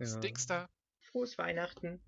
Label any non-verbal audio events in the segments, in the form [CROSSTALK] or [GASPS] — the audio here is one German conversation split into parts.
Frohes Ja. Dingster. Frohes Weihnachten.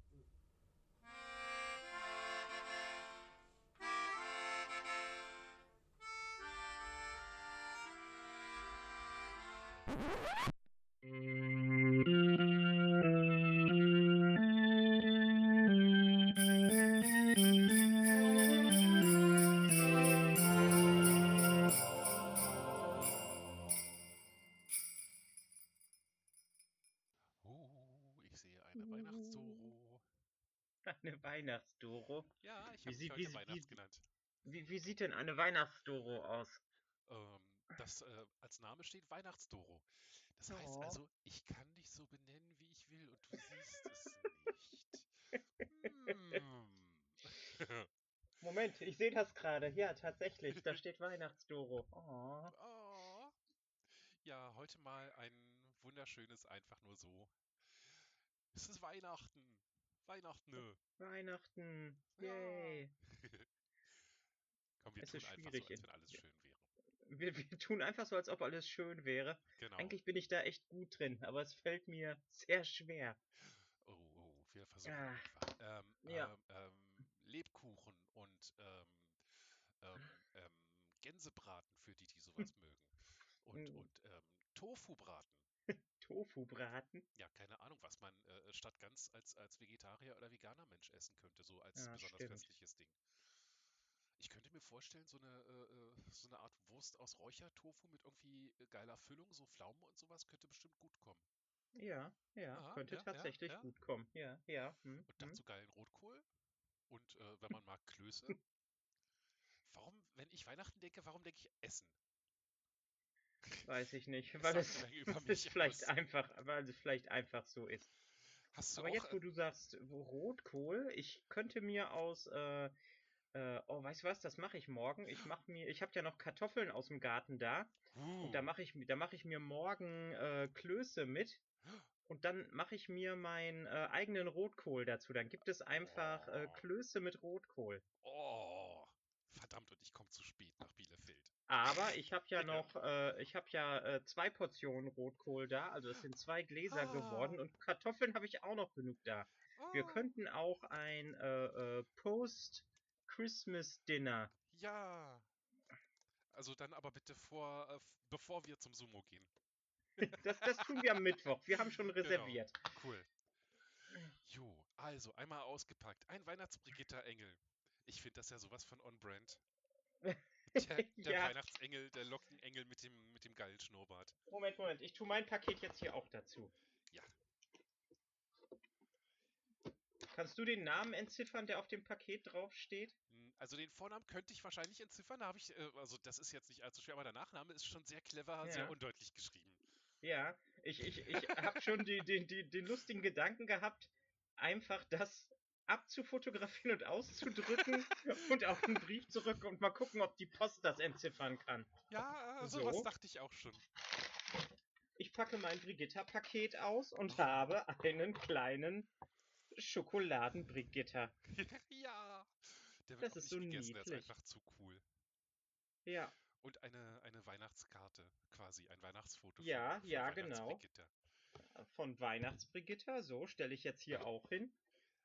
Sieht denn eine Weihnachtsdoro aus? Ähm, das äh, als Name steht Weihnachtsdoro. Das heißt Oh. also, ich kann dich so benennen, wie ich will, und du siehst es nicht. Hm. [LAUGHS] Moment, ich sehe das gerade. Ja, tatsächlich. Da [LAUGHS] steht Weihnachtsdoro. Oh. Oh. Ja, heute mal ein wunderschönes, einfach nur so. Es ist Weihnachten. Weihnachten. nö. Weihnachten. Ja. [LAUGHS] Komm, wir Es tun ist einfach so, schwierig, als ja. wenn alles schön wäre. Wir, wir tun einfach so, als ob alles schön wäre. Genau. Eigentlich bin ich da echt gut drin, aber es fällt mir sehr schwer. Oh, oh, wir versuchen Ah. einfach. Ähm, Ja. ähm, ähm, Lebkuchen und ähm, ähm, ähm, Gänsebraten für die, die sowas [LAUGHS] mögen. Und, Mm. und ähm, Tofu-Braten. [LAUGHS] Tofu-Braten. Ja, keine Ahnung, was man äh, statt ganz als, als Vegetarier oder Veganer Mensch essen könnte, so als Ja, besonders stimmt. festliches Ding. Ich könnte mir vorstellen, so eine, äh, äh, so eine Art Wurst aus Räuchertofu mit irgendwie äh, geiler Füllung, so Pflaumen und sowas, könnte bestimmt gut kommen. Ja, ja, Aha, könnte ja, ja, tatsächlich ja. gut kommen. Ja, ja. Hm, Und hm. dazu geilen Rotkohl. Und äh, wenn man mag, Klöße. [LAUGHS] Warum, wenn ich Weihnachten denke, warum denke ich Essen? Weiß ich nicht, [LAUGHS] weil es, [LAUGHS] es vielleicht aus. einfach, weil es vielleicht einfach so ist. Hast du Aber auch, jetzt, wo äh, du sagst, wo Rotkohl, ich könnte mir aus, äh, äh, oh, weißt du was, das mache ich morgen. Ich mache mir, ich habe ja noch Kartoffeln aus dem Garten da und da uh, mache ich, da mache ich mir morgen äh, Klöße mit und dann mache ich mir meinen äh, eigenen Rotkohl dazu. Dann gibt es einfach äh, Oh. Klöße mit Rotkohl. oh, verdammt, und ich komme zu spät nach Bielefeld. Aber ich habe ja noch, äh, ich habe ja äh, zwei Portionen Rotkohl da, also es sind zwei Gläser Ah. geworden und Kartoffeln habe ich auch noch genug da. Wir Oh, könnten auch ein äh, äh, Post-Christmas-Dinner. ja. Also dann aber bitte vor, äh, bevor wir zum Sumo gehen. [LAUGHS] Das, das tun wir am [LAUGHS] Mittwoch. Wir haben schon reserviert. Cool. Jo, also einmal ausgepackt. Ein Weihnachtsbrigitta-Engel. Ich finde das ja sowas von on-brand. Der, [LAUGHS] der Ja. Weihnachtsengel, der Lockenengel mit dem, mit dem geilen Schnurrbart. Moment, Moment. Ich tue mein Paket jetzt hier auch dazu. Ja. Kannst du den Namen entziffern, der auf dem Paket draufsteht? Also den Vornamen könnte ich wahrscheinlich entziffern, da habe ich, äh, also das ist jetzt nicht allzu schwer, aber der Nachname ist schon sehr clever, sehr Ja. undeutlich geschrieben. Ja, ich, ich, ich habe schon die, die, die, den lustigen Gedanken gehabt, einfach das abzufotografieren und auszudrücken [LAUGHS] und auf den Brief zurück und mal gucken, ob die Post das entziffern kann. Ja, äh, So? sowas dachte ich auch schon. Ich packe mein Brigitta-Paket aus und habe einen kleinen Schokoladen-Brigitta. [LAUGHS] ja. Der wird Das auch ist nicht so gegessen, der ist niedlich. einfach zu cool. Ja, Und eine, eine Weihnachtskarte, quasi, ein Weihnachtsfoto Ja, von, ja, von genau. Weihnachtsbrigitta. von Weihnachtsbrigitta. So, stelle ich jetzt hier auch hin.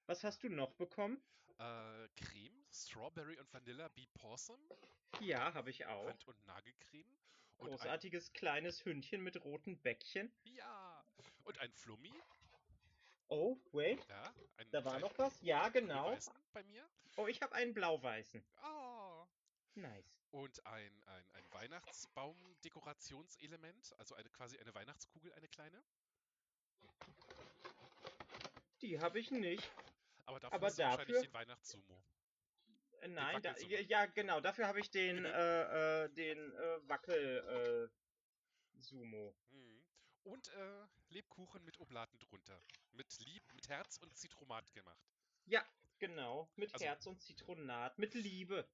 Was hast du noch bekommen? Äh, Creme, Strawberry und Vanilla Bee Possum, Ja, habe ich auch. Hand- und Nagelcreme. Und ein, Großartiges kleines Hündchen mit roten Bäckchen. ja, und ein Flummi, Oh, wait, ja, ein, da war ein noch was. Ja, genau. bei mir. Oh, ich habe einen blau-weißen. Oh. Nice. Und ein, ein, ein Weihnachtsbaum-Dekorationselement, also eine, quasi eine Weihnachtskugel, eine kleine. Die habe ich nicht. Aber dafür Aber hast du wahrscheinlich dafür- den Weihnachtssumo. Äh, Nein, da, ja, genau. Dafür habe ich den, äh, äh, den äh, Wackel, äh, Sumo. Mhm. Und äh, Lebkuchen mit Oblaten drunter. Mit Lieb, mit Herz und Zitromat gemacht. Ja, genau. Mit Also- Herz und Zitronat. Mit Liebe.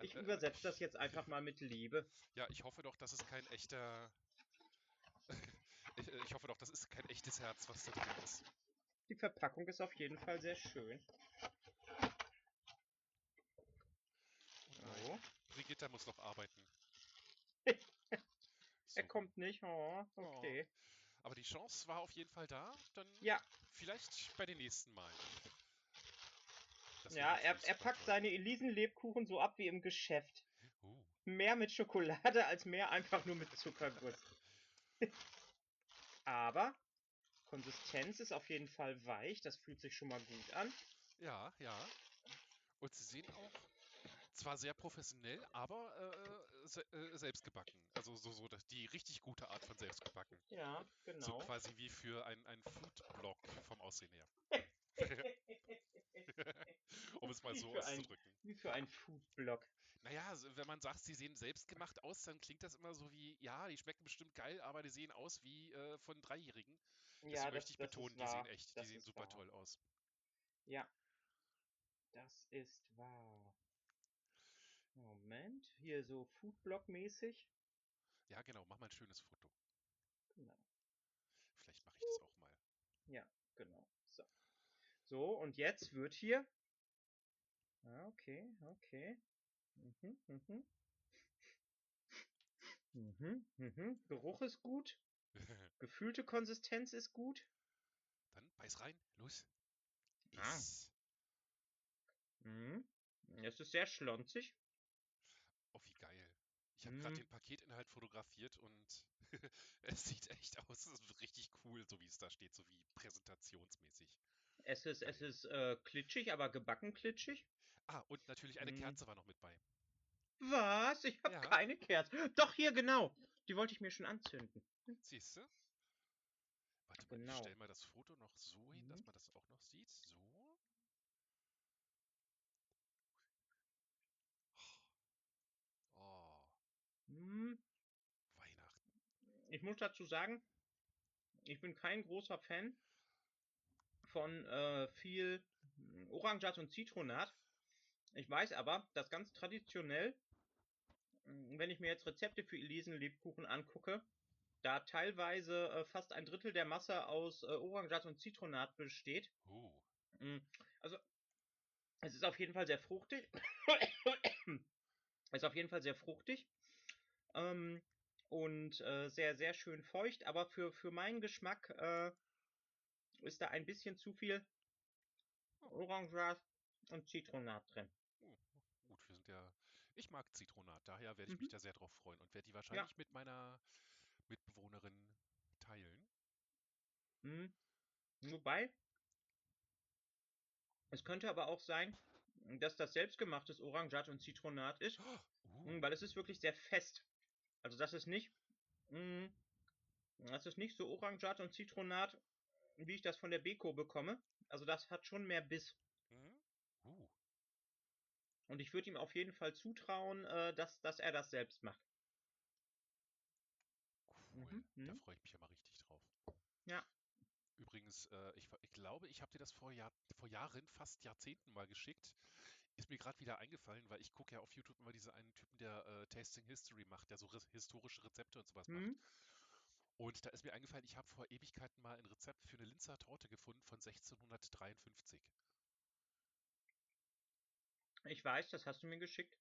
Ich Äh, äh, übersetze das jetzt einfach mal mit Liebe. Ja, ich hoffe doch, das ist kein echter. [LAUGHS] ich, ich hoffe doch, das ist kein echtes Herz, was da drin ist. Die Verpackung ist auf jeden Fall sehr schön. So. Brigitta muss noch arbeiten. [LAUGHS] So. Er kommt nicht. Oh, okay. Aber die Chance war auf jeden Fall da. Dann Ja, vielleicht bei den nächsten Malen. Das ja, er, er packt seine Elisen-Lebkuchen so ab wie im Geschäft. Uh, Mehr mit Schokolade als mehr einfach nur mit Zuckerguss. Aber Konsistenz ist auf jeden Fall weich, das fühlt sich schon mal gut an. ja, ja. Und sie sehen auch zwar sehr professionell, aber äh, se äh, selbstgebacken. Also so, so die richtig gute Art von selbstgebacken. Ja, So genau. quasi wie für ein, ein Foodblog vom Aussehen her. [LAUGHS] [LAUGHS] um es mal Wie so ein- auszudrücken. Wie für ein Foodblog. Naja, so, wenn man sagt, sie sehen selbstgemacht aus, dann klingt das immer so wie, ja, die schmecken bestimmt geil, aber die sehen aus wie äh, von Dreijährigen. Deswegen Ja, das, möchte ich betonen, die sehen echt, die Das sehen ist super wahr. toll aus. Ja. Das ist wahr. Moment, hier so Foodblog-mäßig. Ja, genau, mach mal ein schönes Foto. Genau, Vielleicht mache ich das auch mal. genau. So. Und jetzt wird hier. Ah, okay, okay. Mhm, mhm. Mhm, mhm. Geruch ist gut. [LAUGHS] Gefühlte Konsistenz ist gut. Dann beiß rein, los. Ah. Iss. Mhm. Es ist sehr schlonzig. Oh, wie geil. Ich habe gerade Mm. den Paketinhalt fotografiert und [LAUGHS] es sieht echt aus. Es ist richtig cool, so wie es da steht, so wie präsentationsmäßig. Es ist, es ist äh, klitschig, aber gebacken klitschig. Ah, und natürlich eine Mm. Kerze war noch mit bei. Was? Ich habe Ja. keine Kerze. Doch, hier, genau. Die wollte ich mir schon anzünden. Siehst du? Warte mal, ich Genau. stelle mal das Foto noch so hin, dass Mhm. man das auch noch sieht. So. Oh, Hm, Weihnachten. ich muss dazu sagen, ich bin kein großer Fan von äh, viel hm, Orangat und Zitronat. Ich weiß aber, dass ganz traditionell, hm, wenn ich mir jetzt Rezepte für Elisenlebkuchen angucke, da teilweise äh, fast ein Drittel der Masse aus äh, Orangat und Zitronat besteht. Uh, Mm, Also, es ist auf jeden Fall sehr fruchtig. es ist auf jeden Fall sehr fruchtig. Ähm, und äh, sehr, sehr schön feucht. Aber für, für meinen Geschmack äh, ist da ein bisschen zu viel Orangat und Zitronat drin. uh, gut, wir sind ja. Ich mag Zitronat, daher werde ich mich Mhm. da sehr drauf freuen und werde die wahrscheinlich mit meiner Mitbewohnerin teilen. Mm. Wobei, es könnte aber auch sein, dass das selbstgemachtes Orangat und Zitronat ist. Mm, [GASPS] Weil es ist wirklich sehr fest. Also das ist nicht, mm, das ist nicht so Orangat und Zitronat, wie ich das von der Beko bekomme. Also das hat schon mehr Biss. hm? uh, Und ich würde ihm auf jeden Fall zutrauen, äh, dass, dass er das selbst macht. cool. Mhm, Da mhm. freue ich mich ja mal richtig drauf. Ja. Übrigens, äh, ich, ich glaube, ich habe dir das vor, Jahr, vor Jahren, fast Jahrzehnten mal geschickt. Ist mir gerade wieder eingefallen, weil ich gucke ja auf YouTube immer diese einen Typen, der äh, Tasting History macht, der so re historische Rezepte und sowas macht. Und da ist mir eingefallen, ich habe vor Ewigkeiten mal ein Rezept für eine Linzer Torte gefunden von 1653. Ich weiß, das hast du mir geschickt.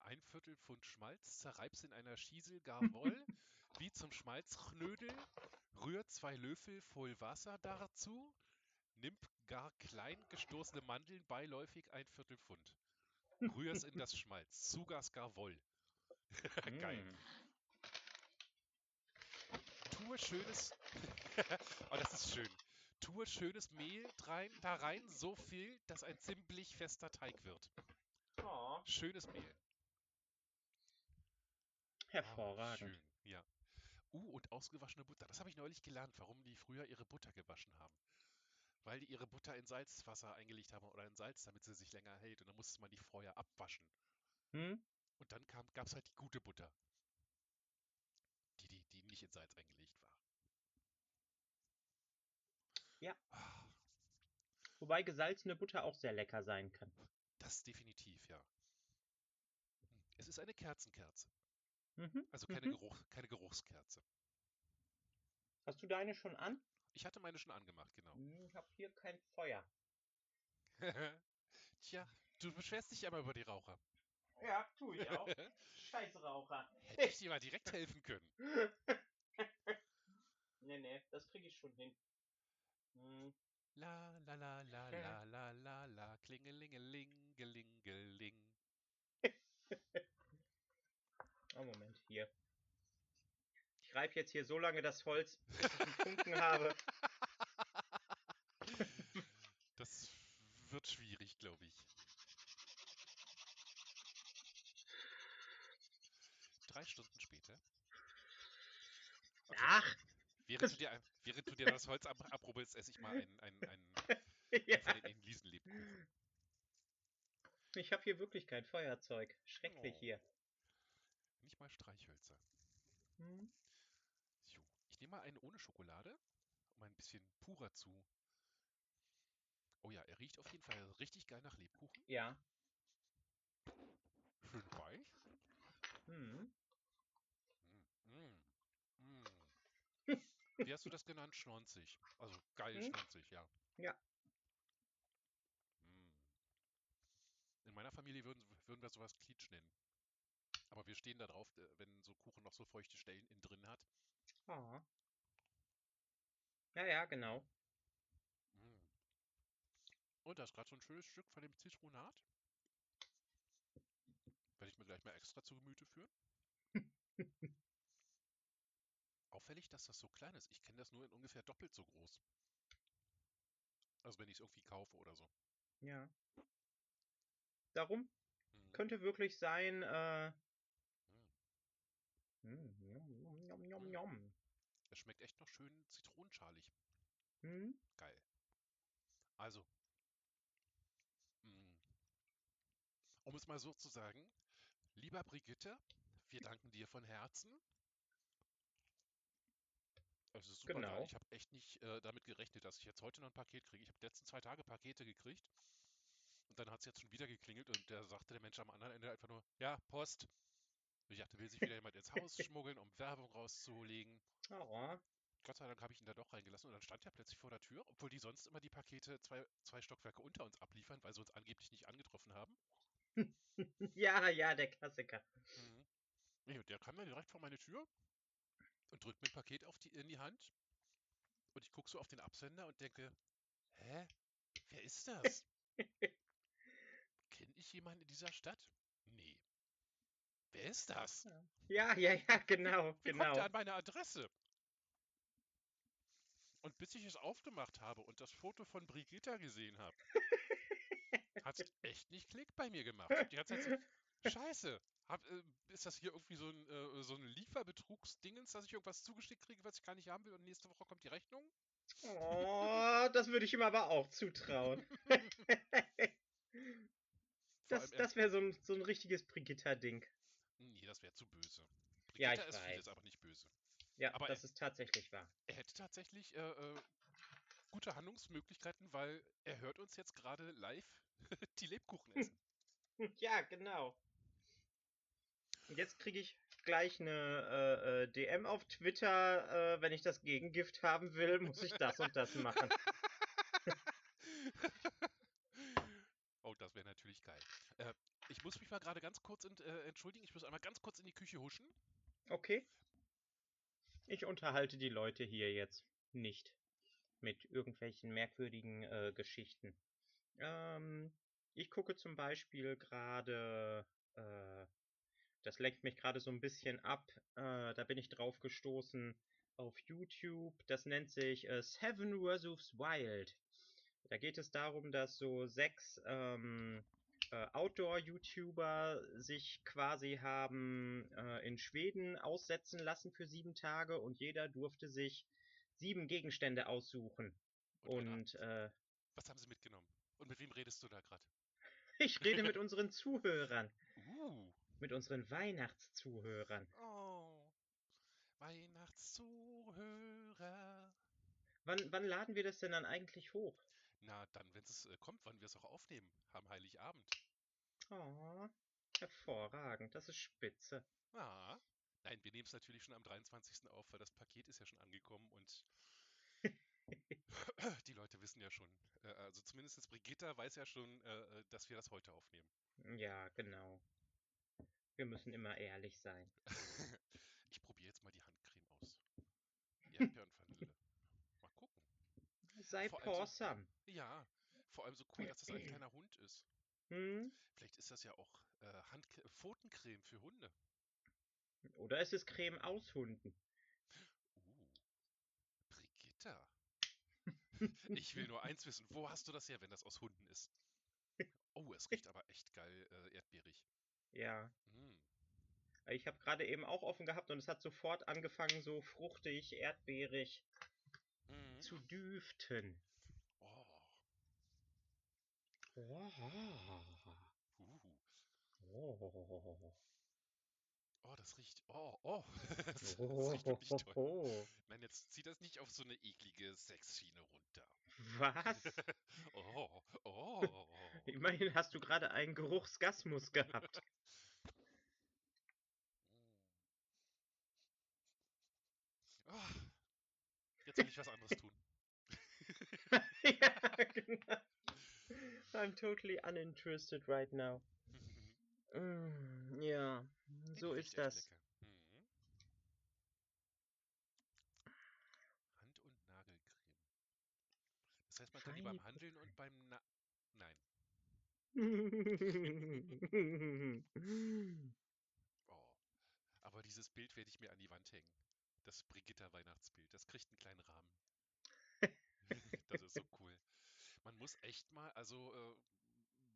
Ein Viertel Pfund Schmalz, zerreib's in einer Schiesel gar woll, [LAUGHS] wie zum Schmalzknödel, rühr zwei Löffel voll Wasser dazu, nimm gar klein gestoßene Mandeln beiläufig ein Viertel Pfund. Rühr's in das [LAUGHS] Schmalz, zugas gar woll. [LAUGHS] Geil. Tue schönes, [LAUGHS] oh, das ist schön. Tue schönes Mehl drein, da rein, so viel, dass ein ziemlich fester Teig wird. Oh, Schönes Mehl. Hervorragend. schön, ja. Uh, und ausgewaschene Butter. Das habe ich neulich gelernt, warum die früher ihre Butter gewaschen haben. Weil die ihre Butter in Salzwasser eingelegt haben oder in Salz, damit sie sich länger hält. Und dann musste man die vorher abwaschen. Hm? Und dann gab es halt die gute Butter. In Salz eingelegt war. Ja. Ah, Wobei gesalzene Butter auch sehr lecker sein kann. Das definitiv, ja. Hm, Es ist eine Kerzenkerze. Mhm. Also keine, Mhm. Geruch, keine Geruchskerze. Hast du deine schon an? Ich hatte meine schon angemacht, genau. Hm, Ich habe hier kein Feuer. [LAUGHS] Tja, du beschwerst dich aber über die Raucher. Ja, tue ich auch. [LAUGHS] Scheiß Raucher. Hätte ich dir mal direkt helfen können. [LAUGHS] Nee, nee, das kriege ich schon hin. Hm. La la la la la la la la klingelingeling gelingeling. [LAUGHS] Oh, Moment, hier. Ich reibe jetzt hier so lange das Holz, bis ich einen Funken habe. Das wird schwierig, glaube ich. Drei Stunden später, Ach, während du dir, während du dir das Holz ab, abrubbelst, esse ich mal einen, einen, einen, [LAUGHS] ja. einen Elisenlebkuchen. Ich habe hier wirklich kein Feuerzeug. Schrecklich Oh. hier. Nicht mal Streichhölzer. Hm. So, ich nehme mal einen ohne Schokolade, um ein bisschen purer zu. Oh ja, er riecht auf jeden Fall richtig geil nach Lebkuchen. Ja. Schön weich. Hm. Mm, mm, mm. Wie hast du das genannt? Schnonzig. Also geil Hm? schnonzig, ja. Ja. Mm. In meiner Familie würden, würden wir sowas Klitsch nennen. Aber wir stehen da drauf, äh, wenn so Kuchen noch so feuchte Stellen innen drin hat. Ah. Ja, ja, genau. Mm. Und da ist gerade so ein schönes Stück von dem Zitronat. Werde ich mir gleich mal extra zu Gemüte führen. [LAUGHS] Auffällig, dass das so klein ist. Ich kenne das nur in ungefähr doppelt so groß. Also wenn ich es irgendwie kaufe oder so. Ja. Darum Mhm. könnte wirklich sein, äh. Mhm. hm, Njom, njom, njom, Mm. njom. Es schmeckt echt noch schön zitronenschalig. Hm? Geil. Also, mm, um es mal so zu sagen, lieber Brigitte, wir danken dir von Herzen. Es ist super Genau. geil. Ich habe echt nicht äh, damit gerechnet, dass ich jetzt heute noch ein Paket kriege. Ich habe die letzten zwei Tage Pakete gekriegt. Und dann hat es jetzt schon wieder geklingelt und da sagte der Mensch am anderen Ende einfach nur, ja, Post. Ich dachte, will sich wieder jemand ins Haus [LAUGHS] schmuggeln, um Werbung rauszulegen. Oh. Gott sei Dank habe ich ihn da doch reingelassen und dann stand er plötzlich vor der Tür, obwohl die sonst immer die Pakete zwei, zwei Stockwerke unter uns abliefern, weil sie uns angeblich nicht angetroffen haben. [LAUGHS] Ja, ja, der Klassiker. Mhm. Und der kam dann direkt vor meine Tür und drückt mir ein Paket auf die, in die Hand. Und ich gucke so auf den Absender und denke, hä? Wer ist das? Kenne ich jemanden in dieser Stadt? Nee. Wer ist das? Ja, ja, ja, genau, Wie kommt genau. er an meine Adresse? Und bis ich es aufgemacht habe und das Foto von Brigitta gesehen habe, hat es echt nicht Klick bei mir gemacht. Die Zeit so, [LAUGHS] scheiße, hab, äh, ist das hier irgendwie so ein, äh, so ein Lieferbetrugsdingens, dass ich irgendwas zugeschickt kriege, was ich gar nicht haben will und nächste Woche kommt die Rechnung? Oh, das würde ich ihm aber auch zutrauen. [LAUGHS] Das, er- das wäre so ein, so ein richtiges Brigitta-Ding. Nee, das wäre zu böse. Ja, Brigitta ich ist vieles, weiß. aber nicht böse. Ja, Aber das ist tatsächlich wahr. Er hätte tatsächlich äh, äh, gute Handlungsmöglichkeiten, weil er hört uns jetzt gerade live [LAUGHS] die Lebkuchen essen. Ja, genau. Jetzt kriege ich gleich eine äh, äh, DM auf Twitter, äh, wenn ich das Gegengift haben will, muss ich das und das machen. [LAUGHS] oh, das wäre natürlich geil. Äh, ich muss mich mal gerade ganz kurz ent, äh, entschuldigen. Ich muss einmal ganz kurz in die Küche huschen. Okay. Ich unterhalte die Leute hier jetzt nicht mit irgendwelchen merkwürdigen äh, Geschichten. Ähm, ich gucke zum Beispiel gerade, äh, das lenkt mich gerade so ein bisschen ab, äh, da bin ich drauf gestoßen auf YouTube. Das nennt sich äh, Seven vs. Wild. Da geht es darum, dass so sechs ähm, äh, Outdoor-YouTuber sich quasi haben äh, in Schweden aussetzen lassen für sieben Tage und jeder durfte sich sieben Gegenstände aussuchen. Und, äh, was haben sie mitgenommen? Und mit wem redest du da gerade? ich rede mit [LAUGHS] unseren Zuhörern, Uh. Mit unseren Weihnachtszuhörern. Oh. Weihnachtszuhörer. Wann, wann laden wir das denn dann eigentlich hoch? Na, dann, wenn es äh, kommt, wann wir es auch aufnehmen. Am Heiligabend. Oh, hervorragend, das ist spitze. Ah. Nein, wir nehmen es natürlich schon am 23. auf, weil das Paket ist ja schon angekommen und [LAUGHS] die Leute wissen ja schon, äh, also zumindest Brigitta weiß ja schon, äh, dass wir das heute aufnehmen. Ja, genau. Wir müssen immer ehrlich sein. [LAUGHS] ich probiere jetzt mal die Handcreme aus. Erdbeer und Vanille. Mal gucken. Sei awesome. So, ja, vor allem so cool, dass das ein [CLEARS THROAT] kleiner Hund ist. Hm? Vielleicht ist das ja auch äh, Hand Pfotencreme für Hunde. Oder ist es Creme aus Hunden? Uh, Brigitta. [LAUGHS] ich will nur [LAUGHS] eins wissen. Wo hast du das her, wenn das aus Hunden ist? Oh, es riecht aber echt geil äh, erdbeerig. Ja. Mm. Ich habe gerade eben auch offen gehabt und es hat sofort angefangen, so fruchtig, erdbeerig Mhm. zu düften. Oh, Oh. uh. Oh. oh, das riecht. Oh, oh. das, [LAUGHS] das riecht wirklich toll. [LAUGHS] Nein, jetzt zieh das nicht auf so eine eklige Sexschiene runter. Was? [LAUGHS] Oh, oh. Immerhin hast du gerade einen Geruchsgasmus gehabt. Ah, Jetzt will ich was anderes tun. [LAUGHS] [LAUGHS] ja, genau. I'm totally uninterested right now. Mm, ja, so ist das. lecker. Mhm. Hand- und Nagelcreme. Das heißt, man kann die beim Handeln und beim Na Nein. [LAUGHS] Oh. Aber dieses Bild werde ich mir an die Wand hängen. Das Brigitta-Weihnachtsbild. Das kriegt einen kleinen Rahmen. [LAUGHS] das ist so cool. Man muss echt mal, also äh,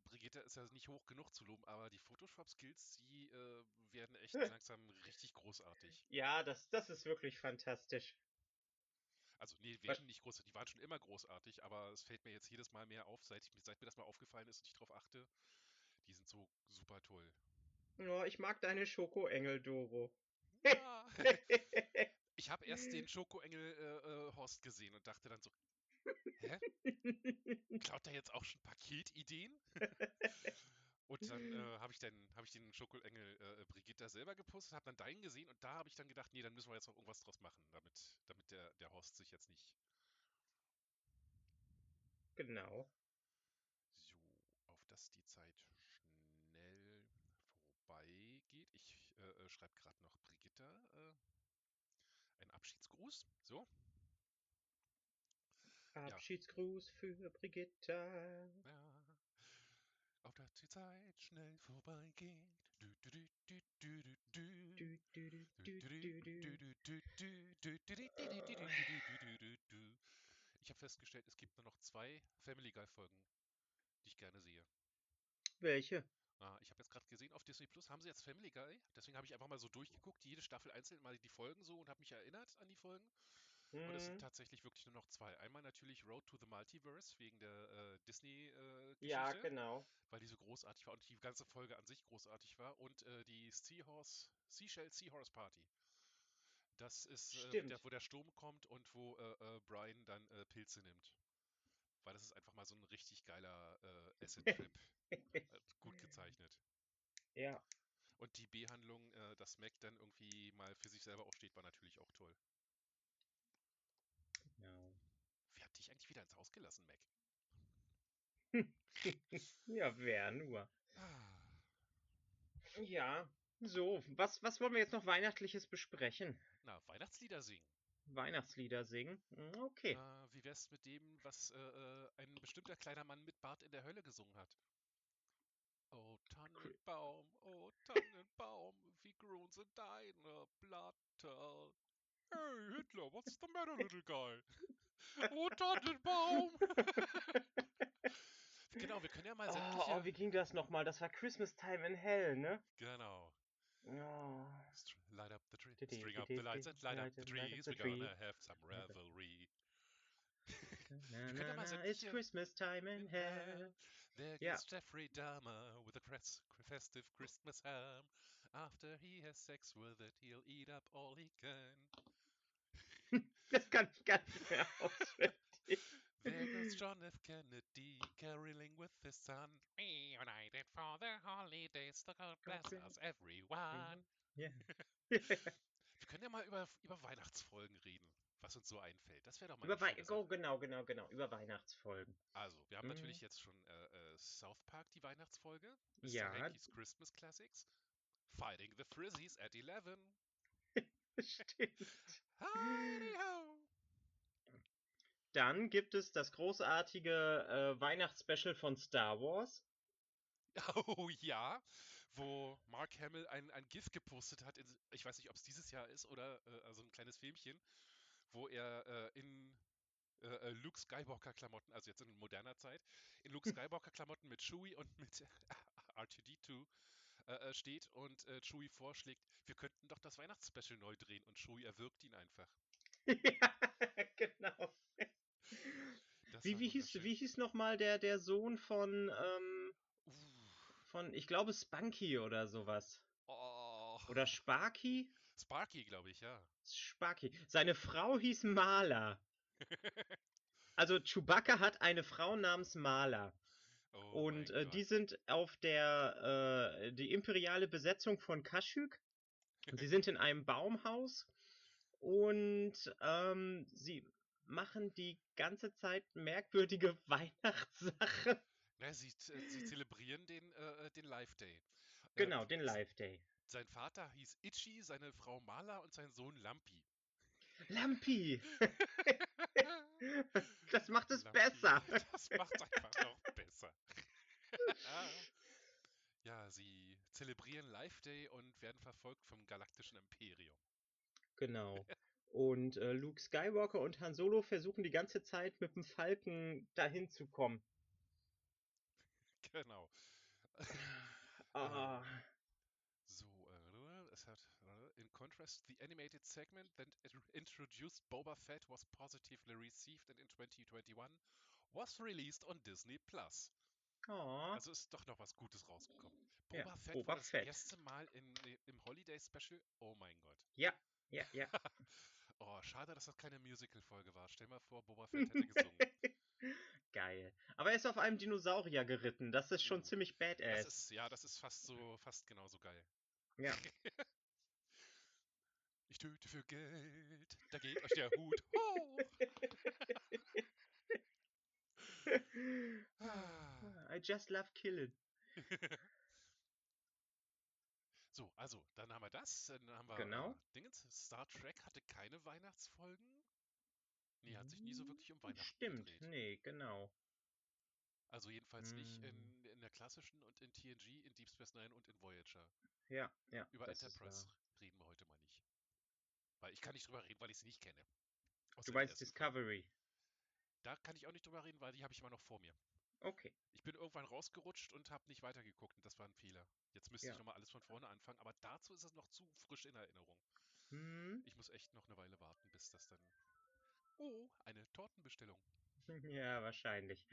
Brigitta ist ja nicht hoch genug zu loben, aber die Photoshop-Skills, die äh, werden echt [LAUGHS] langsam richtig großartig. ja, das, das ist wirklich fantastisch. Also, nee, werden nicht großartig. Die waren schon immer großartig, aber es fällt mir jetzt jedes Mal mehr auf, seit, ich, mir- seit mir das mal aufgefallen ist und ich drauf achte. Die sind so super toll. Oh, ich mag deine Schokoengel, Doro. Ja. [LAUGHS] Ich habe erst den Schokoengel äh, äh, Horst gesehen und dachte dann so, [LAUGHS] hä? Klaut der jetzt auch schon Paketideen? [LAUGHS] Und dann [LAUGHS] äh, habe ich, dann- ich den Schokoengel äh, Brigitta selber gepostet, habe dann deinen gesehen und da habe ich dann gedacht, nee, dann müssen wir jetzt noch irgendwas draus machen, damit, damit der, der Horst sich jetzt nicht genau. so, auf dass die Zeit schnell vorbeigeht. Ich äh, äh, schreibe gerade noch Brigitta äh, einen Abschiedsgruß. So, Abschiedsgruß für Brigitta. ja die Zeit schnell vorbeigeht. Ich habe festgestellt, es gibt nur noch zwei Family Guy Folgen, die ich gerne sehe. Welche? Ah, ich habe jetzt gerade gesehen, auf Disney Plus haben sie jetzt Family Guy. Deswegen habe ich einfach mal so durchgeguckt, jede Staffel einzeln mal die Folgen so und habe mich erinnert an die Folgen. Und es sind Hm, tatsächlich wirklich nur noch zwei. Einmal natürlich Road to the Multiverse wegen der äh, Disney-Geschichte, ja, genau. weil die so großartig war und die ganze Folge an sich großartig war. Und äh, die Seahorse, Seashell Seahorse Party. Das ist, äh, der, wo der Sturm kommt und wo äh, äh, Brian dann äh, Pilze nimmt. Weil das ist einfach mal so ein richtig geiler äh, Acid-Trip. [LAUGHS] Äh, Gut gezeichnet. Ja, Und die B-Handlung, äh, dass Mac dann irgendwie mal für sich selber aufsteht, war natürlich auch toll. genau. Wer hat dich eigentlich wieder ins Haus gelassen, Mac? [LAUGHS] Ja, wer nur. Ja, so, was, was wollen wir jetzt noch Weihnachtliches besprechen? Na, Weihnachtslieder singen. Weihnachtslieder singen? Hm, Okay. Äh, wie wär's mit dem, was äh, äh, ein bestimmter kleiner Mann mit Bart in der Hölle gesungen hat? Oh Tannenbaum, oh Tannenbaum, wie grown sind deine Blätter? Hey Hitler, what's the matter, little guy? Oh Tannenbaum! [LAUGHS] genau, wir können ja mal Oh, sämtliche... oh, wie ging das nochmal? Das war Christmas Time in Hell, ne? Genau. Oh. Light up the tree, string up the lights and light up the up- light up trees. the We're gonna tree. have some revelry. Na, na, na, it's Christmas time in hell. There goes Jeffrey Dahmer with a festive Christmas ham. After he has sex with it, he'll eat up all he can. [LAUGHS] Das kann ich gar nicht mehr [LAUGHS] auswendig. There goes John F. Kennedy caroling with his son. Reunited for the holidays, the God bless us everyone. [LAUGHS] Ja. Wir können ja mal über, über Weihnachtsfolgen reden, was uns so einfällt. Das wäre doch mal Über eine oh, genau, genau, genau. Über Weihnachtsfolgen. Also, wir haben Mhm. natürlich jetzt schon äh, äh, South Park, die Weihnachtsfolge. Mr. Ja. Hanky's Christmas Classics. Fighting the Frizzies at 11. Stimmt. Dann gibt es das großartige äh, Weihnachtsspecial von Star Wars. Oh ja, wo Mark Hamill ein, ein GIF gepostet hat, in, ich weiß nicht, ob es dieses Jahr ist oder äh, also ein kleines Filmchen, wo er äh, in äh, äh Luke Skywalker-Klamotten, also jetzt in moderner Zeit, in Luke [LAUGHS] Skywalker-Klamotten mit Chewie und mit [LAUGHS] R2D2 äh, äh, steht und äh, Chewie vorschlägt, wir könnten doch das Weihnachtsspecial neu drehen und Chewie erwirkt ihn einfach. [LAUGHS] ja, genau. wie, wie, hieß, wie hieß nochmal der, der Sohn von, ähm, uh. von, ich glaube, Spunky oder sowas? Oh. Oder Sparky? Sparky, glaube ich, ja. Sparky. Seine Frau hieß Mala. [LAUGHS] also Chewbacca hat eine Frau namens Mala. Oh und äh, die sind auf der äh, die imperiale Besetzung von Kashyyyk. sie [LAUGHS] sind in einem Baumhaus und ähm, sie machen die ganze Zeit merkwürdige [LAUGHS] Weihnachtssachen. Na, sie, äh, sie zelebrieren den, äh, den Live Day. Genau, äh, den Live Day. Sein Vater hieß Itchy, seine Frau Mala und sein Sohn Lampi. Lampi! [LAUGHS] das macht es Lampi. besser. Das macht es einfach noch besser. [LAUGHS] ja, sie zelebrieren Live Day und werden verfolgt vom galaktischen Imperium. Genau. [LAUGHS] Und äh, Luke Skywalker und Han Solo versuchen die ganze Zeit mit dem Falken dahin zu kommen. Genau. Ah. [LAUGHS] So, äh, es hat, äh, in contrast, the animated segment that introduced Boba Fett was positively received and in 2021 was released on Disney Plus. Oh. Also ist doch noch was Gutes rausgekommen. Boba ja, Fett Boba war das Fett. erste Mal in, im Holiday Special. Oh mein Gott. Ja, ja, ja. [LAUGHS] oh, schade, dass das keine Musical-Folge war. Stell mal vor, Boba Fett hätte gesungen. [LAUGHS] Geil. Aber er ist auf einem Dinosaurier geritten. Das ist schon uh, ziemlich badass. Das ist, ja, das ist fast so, fast genauso geil. Ja. [LAUGHS] ich töte für Geld. Da geht euch der Hut hoch. I just love killing. [LAUGHS] So, also, dann haben wir das. Dann haben wir genau. Äh, Dingens. Star Trek hatte keine Weihnachtsfolgen. Nee, hat sich nie so wirklich um Weihnachten Stimmt, gedreht. nee, genau. Also jedenfalls mm. nicht Hm. in, in der klassischen und in TNG, in Deep Space Nine und in Voyager. Ja, ja. Über Enterprise reden wir heute mal nicht. Weil ich kann nicht drüber reden, weil ich sie nicht kenne. du weißt Discovery. Da kann ich auch nicht drüber reden, weil die habe ich immer noch vor mir. Okay. Ich bin irgendwann rausgerutscht und habe nicht weitergeguckt und das war ein Fehler. Jetzt müsste Ja. ich nochmal alles von vorne anfangen, aber dazu ist es noch zu frisch in Erinnerung. Hm. Ich muss echt noch eine Weile warten, bis das dann. Oh, eine Tortenbestellung. [LAUGHS] Ja, wahrscheinlich.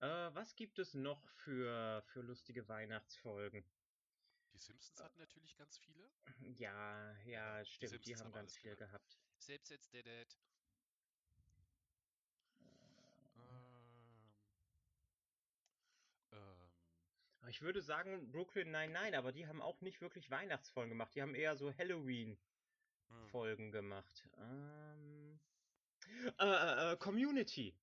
Äh, was gibt es noch für, für lustige Weihnachtsfolgen? Die Simpsons hatten natürlich ganz viele. Ja, ja, stimmt. Die, Simpsons haben haben ganz viel genannt. gehabt. Selbst jetzt der Dad. Ähm, ähm, Aber Ich würde sagen Brooklyn Nine-Nine, aber die haben auch nicht wirklich Weihnachtsfolgen gemacht. Die haben eher so Halloween-Folgen hm. gemacht. Ähm, äh, äh, äh, Community.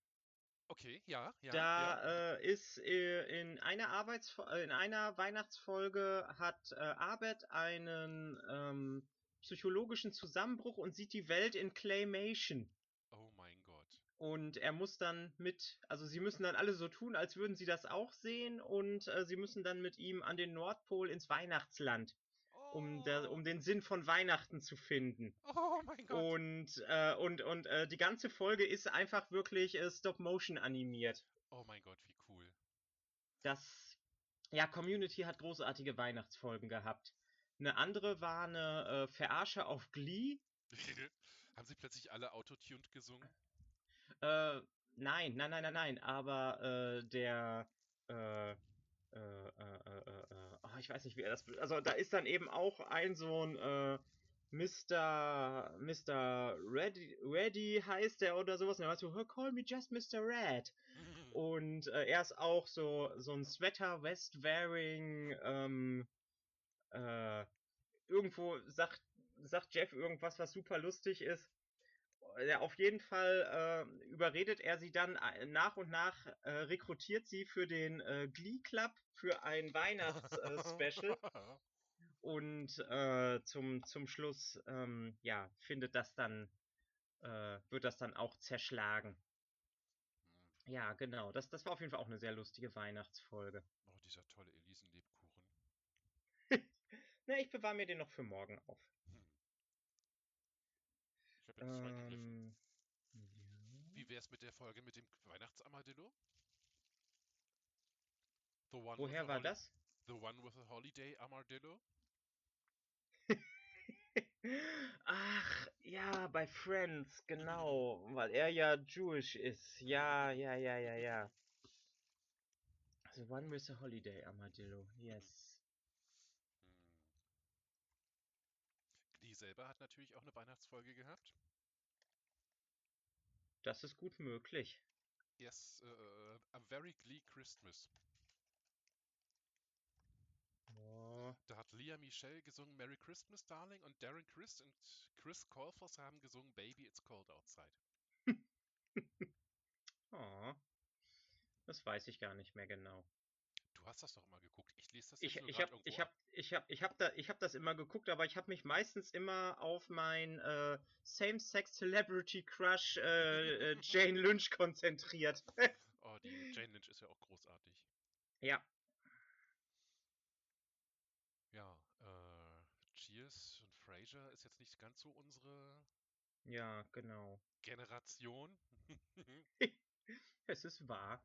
Okay, ja, ja. ja. Da äh, ist äh, in einer Arbeits in einer Weihnachtsfolge hat äh, Abed einen ähm, psychologischen Zusammenbruch und sieht die Welt in Claymation. Oh. Und er muss dann mit, also sie müssen dann alle so tun, als würden sie das auch sehen und äh, sie müssen dann mit ihm an den Nordpol ins Weihnachtsland, um, der, um den Sinn von Weihnachten zu finden. Oh mein Gott. Und, äh, und, und äh, die ganze Folge ist einfach wirklich äh, Stop-Motion animiert. Oh mein Gott, wie cool. Das, ja, Community hat großartige Weihnachtsfolgen gehabt. Eine andere war eine äh, Verarsche auf Glee. [LAUGHS] Haben sie plötzlich alle autotuned gesungen? Äh, nein, nein, nein, nein, nein, aber äh, der, äh, äh, äh, äh, äh, oh, ich weiß nicht, wie er das, also da ist dann eben auch ein so ein, äh, Mr. Mr. Ready, Ready heißt der oder sowas. Und er war so, call me just Mr. Red. [LAUGHS] Und äh, er ist auch so, so ein Sweater West wearing, ähm, äh, irgendwo sagt, sagt Jeff irgendwas, was super lustig ist. Ja, auf jeden Fall äh, überredet er sie dann äh, nach und nach, äh, rekrutiert sie für den äh, Glee Club für ein Weihnachts-Special. [LAUGHS] und äh, zum, zum Schluss, ähm, ja, findet das dann, äh, wird das dann auch zerschlagen. Ja, genau. Das, das war auf jeden Fall auch eine sehr lustige Weihnachtsfolge. Oh, dieser tolle Elisenlebkuchen. [LAUGHS] Na, ich bewahre mir den noch für morgen auf. Hm. Ich. Ähm, ja. Wie wär's mit der Folge mit dem Weihnachtsarmadillo? The one with Woher the war das? The one with the holiday armadillo? [LAUGHS] Ach, ja, bei Friends, genau, weil er ja Jewish ist. Ja, ja, ja, ja, ja. The one with the holiday armadillo, yes. Hm. Die selber hat natürlich auch eine Weihnachtsfolge gehabt. Das ist gut möglich. Yes, äh, A Very Glee Christmas. Oh, Da hat Leah Michelle gesungen Merry Christmas, Darling und Darren Chris und Chris Colfers haben gesungen Baby It's Cold Outside. oh. [LAUGHS] Das weiß ich gar nicht mehr genau. Du hast das doch immer geguckt. Ich lese das jetzt Ich, nur ich habe ich ab. hab, ich hab, ich hab da, ich hab das immer geguckt, aber ich habe mich meistens immer auf mein äh, Same-Sex Celebrity Crush äh, äh, [LAUGHS] Jane Lynch konzentriert. [LAUGHS] Oh, die Jane Lynch ist ja auch großartig. ja, Ja, äh, Cheers und Frasier ist jetzt nicht ganz so unsere ja, genau. Generation. [LAUGHS] Es ist wahr.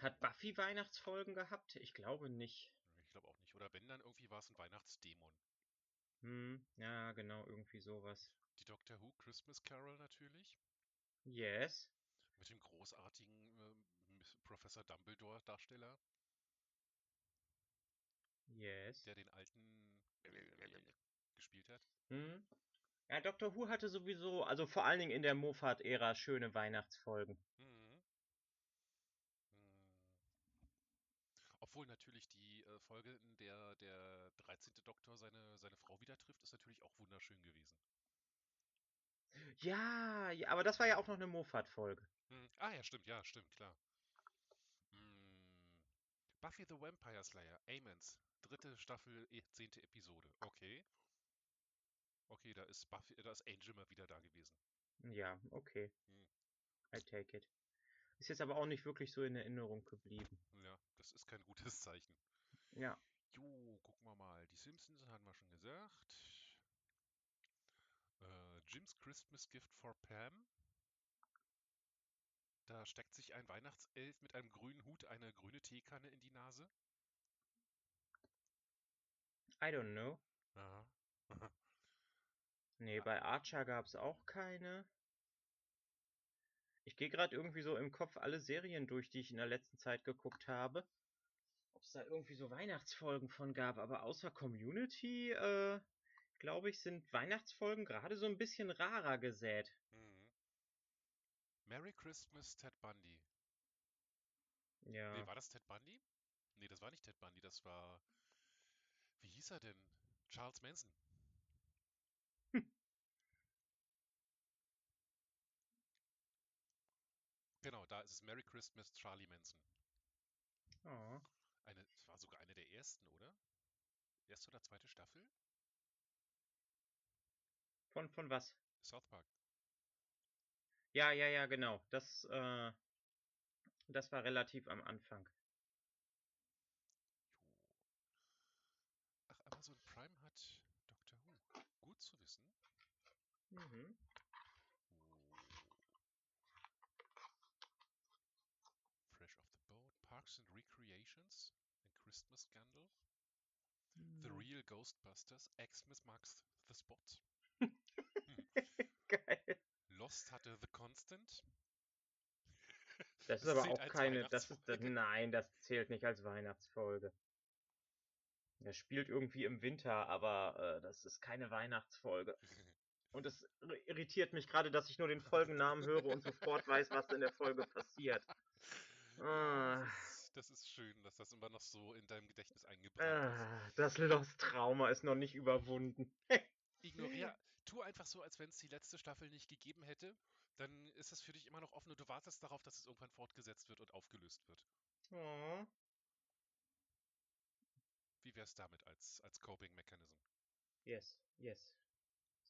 Hat Buffy Weihnachtsfolgen gehabt? Ich glaube nicht. Ich glaube auch nicht. Oder wenn, dann irgendwie war es ein Weihnachtsdämon. Hm, ja, genau, irgendwie sowas. Die Doctor Who Christmas Carol natürlich. Yes. Mit dem großartigen ähm, Professor Dumbledore-Darsteller, Yes. der den alten gespielt hat. Hm? Ja, Doctor Who hatte sowieso, also vor allen Dingen in der Moffat-Ära, schöne Weihnachtsfolgen. Hm. Obwohl natürlich die äh, Folge, in der der 13. Doktor seine, seine Frau wieder trifft, ist natürlich auch wunderschön gewesen. Ja, ja, aber das war ja auch noch eine Moffat-Folge. Hm. Ah ja, stimmt, ja, stimmt, klar. Hm. Buffy the Vampire Slayer, Amens, dritte Staffel, eh, zehnte Episode. Okay. Okay, da ist Buffy, da ist Angel mal wieder da gewesen. Ja, okay. Hm. I take it. Ist jetzt aber auch nicht wirklich so in Erinnerung geblieben. Ja, das ist kein gutes [LAUGHS] Zeichen. Ja. Jo, gucken wir mal. Die Simpsons hatten wir schon gesagt. Äh, Jim's Christmas Gift for Pam. Da steckt sich ein Weihnachtself mit einem grünen Hut eine grüne Teekanne in die Nase. I don't know. Aha. [LAUGHS] Nee, bei Archer gab's auch keine. Ich gehe gerade irgendwie so im Kopf alle Serien durch, die ich in der letzten Zeit geguckt habe. Ob es da irgendwie so Weihnachtsfolgen von gab, aber außer Community, äh, glaube ich, sind Weihnachtsfolgen gerade so ein bisschen rarer gesät. Mhm. Merry Christmas, Ted Bundy. Nee, Ja. war das Ted Bundy? Nee, das war nicht Ted Bundy, das war. Wie hieß er denn? Charles Manson. Genau, da ist es Merry Christmas, Charlie Manson. Oh. Eine, es war sogar eine der ersten, oder? Erste oder zweite Staffel? Von, von was? South Park. Ja, ja, ja, genau. Das, äh, das war relativ am Anfang. Jo. Ach, Amazon Prime hat Doctor Who. Gut zu wissen. Mhm. Oh. Fresh off the Boat, Parks and Recreations, ein Christmas Scandal, The Hm. Real Ghostbusters, Xmas Marks the Spot, Geil. Lost hatte The Constant. Das [LAUGHS] ist Das aber zählt auch keine, das ist, das, nein, das zählt nicht als Weihnachtsfolge. Das spielt irgendwie im Winter, aber äh, das ist keine Weihnachtsfolge. Und es ir- irritiert mich gerade, dass ich nur den Folgennamen höre und sofort weiß, was in der Folge passiert. [LAUGHS] Ah, das, ist, schön, dass das immer noch so in deinem Gedächtnis eingebrannt ist. ah, das Lost Trauma ist noch nicht überwunden. [LAUGHS] Ignorier, tu einfach so, als wenn es die letzte Staffel nicht gegeben hätte. Dann ist es für dich immer noch offen und du wartest darauf, dass es irgendwann fortgesetzt wird und aufgelöst wird. Oh, Wie wär's damit als, als Coping Mechanism? yes, yes.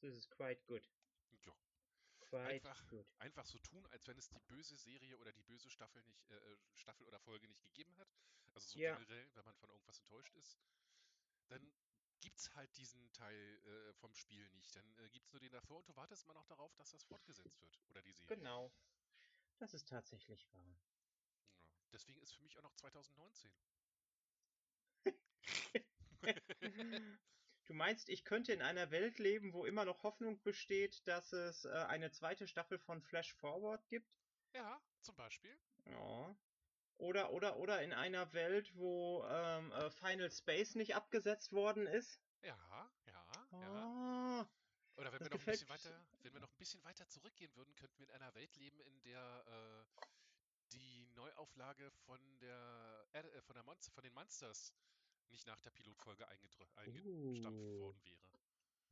This is quite good. Ja. Quite Einfach, good. einfach so tun, als wenn es die böse Serie oder die böse Staffel nicht, äh, äh, Staffel oder Folge nicht gegeben hat. Also so Ja. generell, wenn man von irgendwas enttäuscht ist, dann gibt's halt diesen Teil äh, vom Spiel nicht. Dann äh, gibt's nur den davor und du wartest immer noch darauf, dass das fortgesetzt wird. Oder die Serie. Genau. Das ist tatsächlich wahr. Ja. Deswegen ist für mich auch noch 2019. [LAUGHS] [LAUGHS] Du meinst, ich könnte in einer Welt leben, wo immer noch Hoffnung besteht, dass es äh, eine zweite Staffel von Flash Forward gibt? Ja, zum Beispiel. Ja. Oder, oder, oder in einer Welt, wo ähm, äh, Final Space nicht abgesetzt worden ist? Ja, ja, ja. Ah, Oder wenn Das wir noch ein bisschen weiter, wenn wir noch ein bisschen weiter zurückgehen würden, könnten wir in einer Welt leben, in der äh, die Neuauflage von der äh, von der Monster, von den Monsters nicht nach der Pilotfolge eingestampft Uh. worden wäre.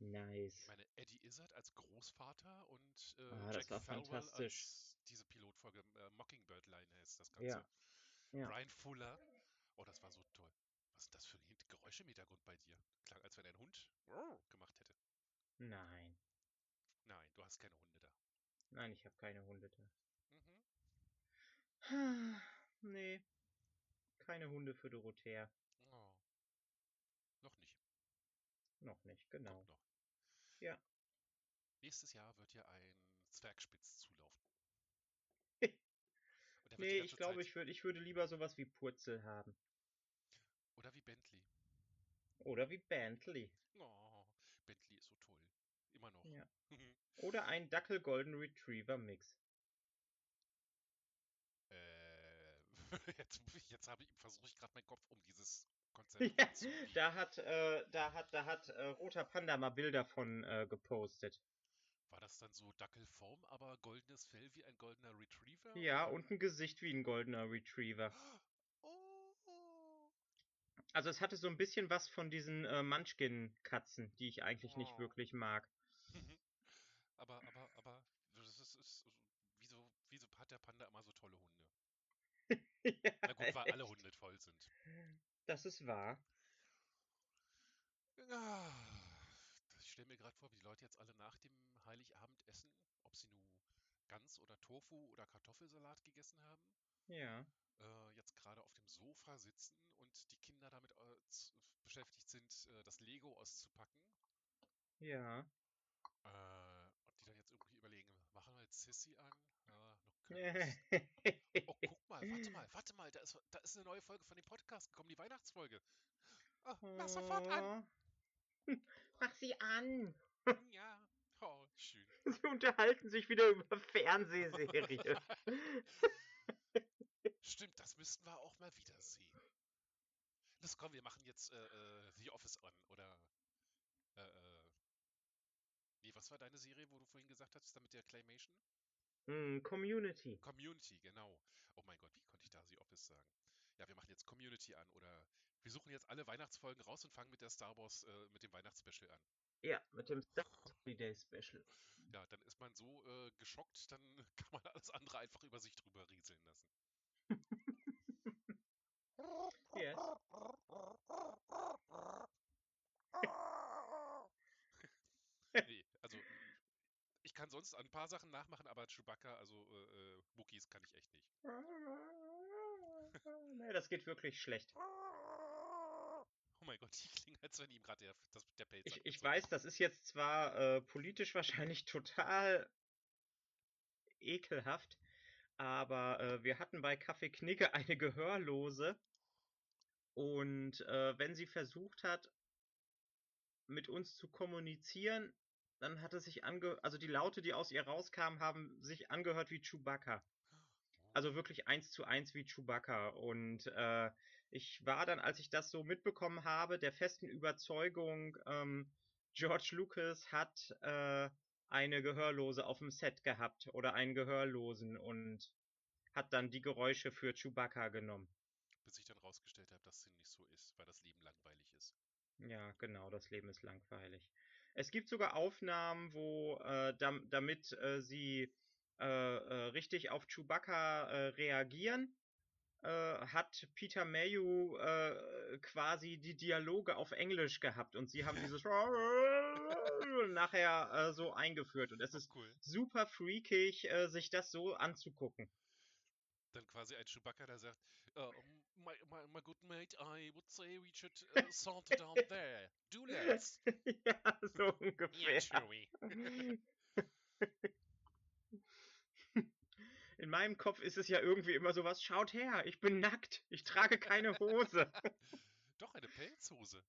Ich nice. meine, Eddie Izzard als Großvater und äh, Ah, Jack fantastisch. als diese Pilotfolge äh, Mockingbird Line heißt das Ganze. Ja. Ja. Brian Fuller. Oh, das war so toll. Was sind das für Hin- Geräusche im Hintergrund bei dir? Klang, als wenn ein Hund gemacht hätte. Nein. Nein, du hast keine Hunde da. Nein, ich habe keine Hunde da. Mhm. [SIGHS] nee. Keine Hunde für Dorothea. Oh. Noch nicht. Noch nicht, genau. Noch. Ja. Nächstes Jahr wird ja ein Zwergspitz zulaufen. [LAUGHS] Nee, ich glaube, Zeit- ich, würd, ich würde lieber sowas wie Purzel haben. Oder wie Bentley. Oder wie Bentley. Oh, Bentley ist so toll. Immer noch. Ja. [LAUGHS] Oder ein Dackel Golden Retriever Mix. äh, [LAUGHS] jetzt jetzt habe ich versuche ich gerade meinen Kopf um dieses [LAUGHS] Ja, da hat, äh, da hat, da hat äh, Roter Panda mal Bilder von äh, gepostet. War das dann so Dackelform, aber goldenes Fell wie ein goldener Retriever? Ja, und ein Gesicht wie ein goldener Retriever. [GASPS] Oh. Also es hatte so ein bisschen was von diesen äh, Munchkin-Katzen, die ich eigentlich nicht Oh. wirklich mag. [LAUGHS] aber, aber, aber, das ist, ist, wieso, wieso hat der Panda immer so tolle Hunde? [LAUGHS] ja, Na gut, weil alle echt. Hunde toll sind. Das ist wahr. Ah, Ich stelle mir gerade vor, wie die Leute jetzt alle nach dem Heiligabend essen, ob sie nun Gans oder Tofu oder Kartoffelsalat gegessen haben, Ja. äh, jetzt gerade auf dem Sofa sitzen und die Kinder damit äh, beschäftigt sind, äh, das Lego auszupacken. Ja. Äh, und die dann jetzt irgendwie überlegen, machen wir jetzt Sissy an? Ja, noch keine Lust. [LAUGHS] Oh, guck mal, warte mal, warte mal, da ist, da ist eine neue Folge von dem Podcast gekommen, die Weihnachtsfolge. Oh, mach sofort an. Oh. [LAUGHS] Mach sie an. [LAUGHS] Ja, oh, schön. Sie unterhalten sich wieder über Fernsehserie. Stimmt, das müssten wir auch mal wieder sehen. Los, komm, wir machen jetzt äh, äh, The Office on oder äh, äh, nee, was war deine Serie, wo du vorhin gesagt hattest, da mit der Claymation? Hm, Community. Community, genau. Oh mein Gott, wie konnte ich da The Office sagen? Ja, wir machen jetzt Community an oder wir suchen jetzt alle Weihnachtsfolgen raus und fangen mit der Star Wars, äh, mit dem Weihnachtsspecial an. Ja, mit dem Star [LAUGHS] Wars Holiday Special. Ja, dann ist man so äh, geschockt, dann [LAUGHS] kann man alles andere einfach über sich drüber rieseln lassen. [LAUGHS] Yes. Nee, also ich kann sonst ein paar Sachen nachmachen, aber Chewbacca, also äh, äh, Wookiees kann ich echt nicht. [LAUGHS] nee, das geht wirklich schlecht. Oh mein Gott, [LAUGHS] die klingen, als wenn ihm gerade der, das- der Pelz Ich, ich weiß, das ist jetzt zwar äh, politisch [LAUGHS] wahrscheinlich total ekelhaft, aber äh, wir hatten bei Kaffee Knicke eine Gehörlose und äh, wenn sie versucht hat, mit uns zu kommunizieren, dann hat es sich ange... Also die Laute, die aus ihr rauskamen, haben sich angehört wie Chewbacca. Oh, Also wirklich eins zu eins wie Chewbacca. Und äh, ich war dann, als ich das so mitbekommen habe, der festen Überzeugung, ähm, George Lucas hat äh, eine Gehörlose auf dem Set gehabt oder einen Gehörlosen und hat dann die Geräusche für Chewbacca genommen. bis ich dann rausgestellt habe, dass es nicht so ist, weil das Leben langweilig ist. Ja, genau, das Leben ist langweilig. Es gibt sogar Aufnahmen, wo äh, dam damit äh, sie äh, äh, richtig auf Chewbacca äh, reagieren, äh, hat Peter Mayu äh, quasi die Dialoge auf Englisch gehabt und sie haben dieses [LAUGHS] nachher äh, so eingeführt und es ist Cool. super freakig, äh, sich das so anzugucken. Dann quasi ein Chewbacca, der sagt, uh, my, my, my good mate, I would say we should uh, saunter down [LAUGHS] there. Do let's. ja, [LAUGHS] so Yeah, ungefähr. Chewie. [LAUGHS] In meinem Kopf ist es ja irgendwie immer sowas, schaut her, ich bin nackt, ich trage keine Hose. Doch, eine Pelzhose.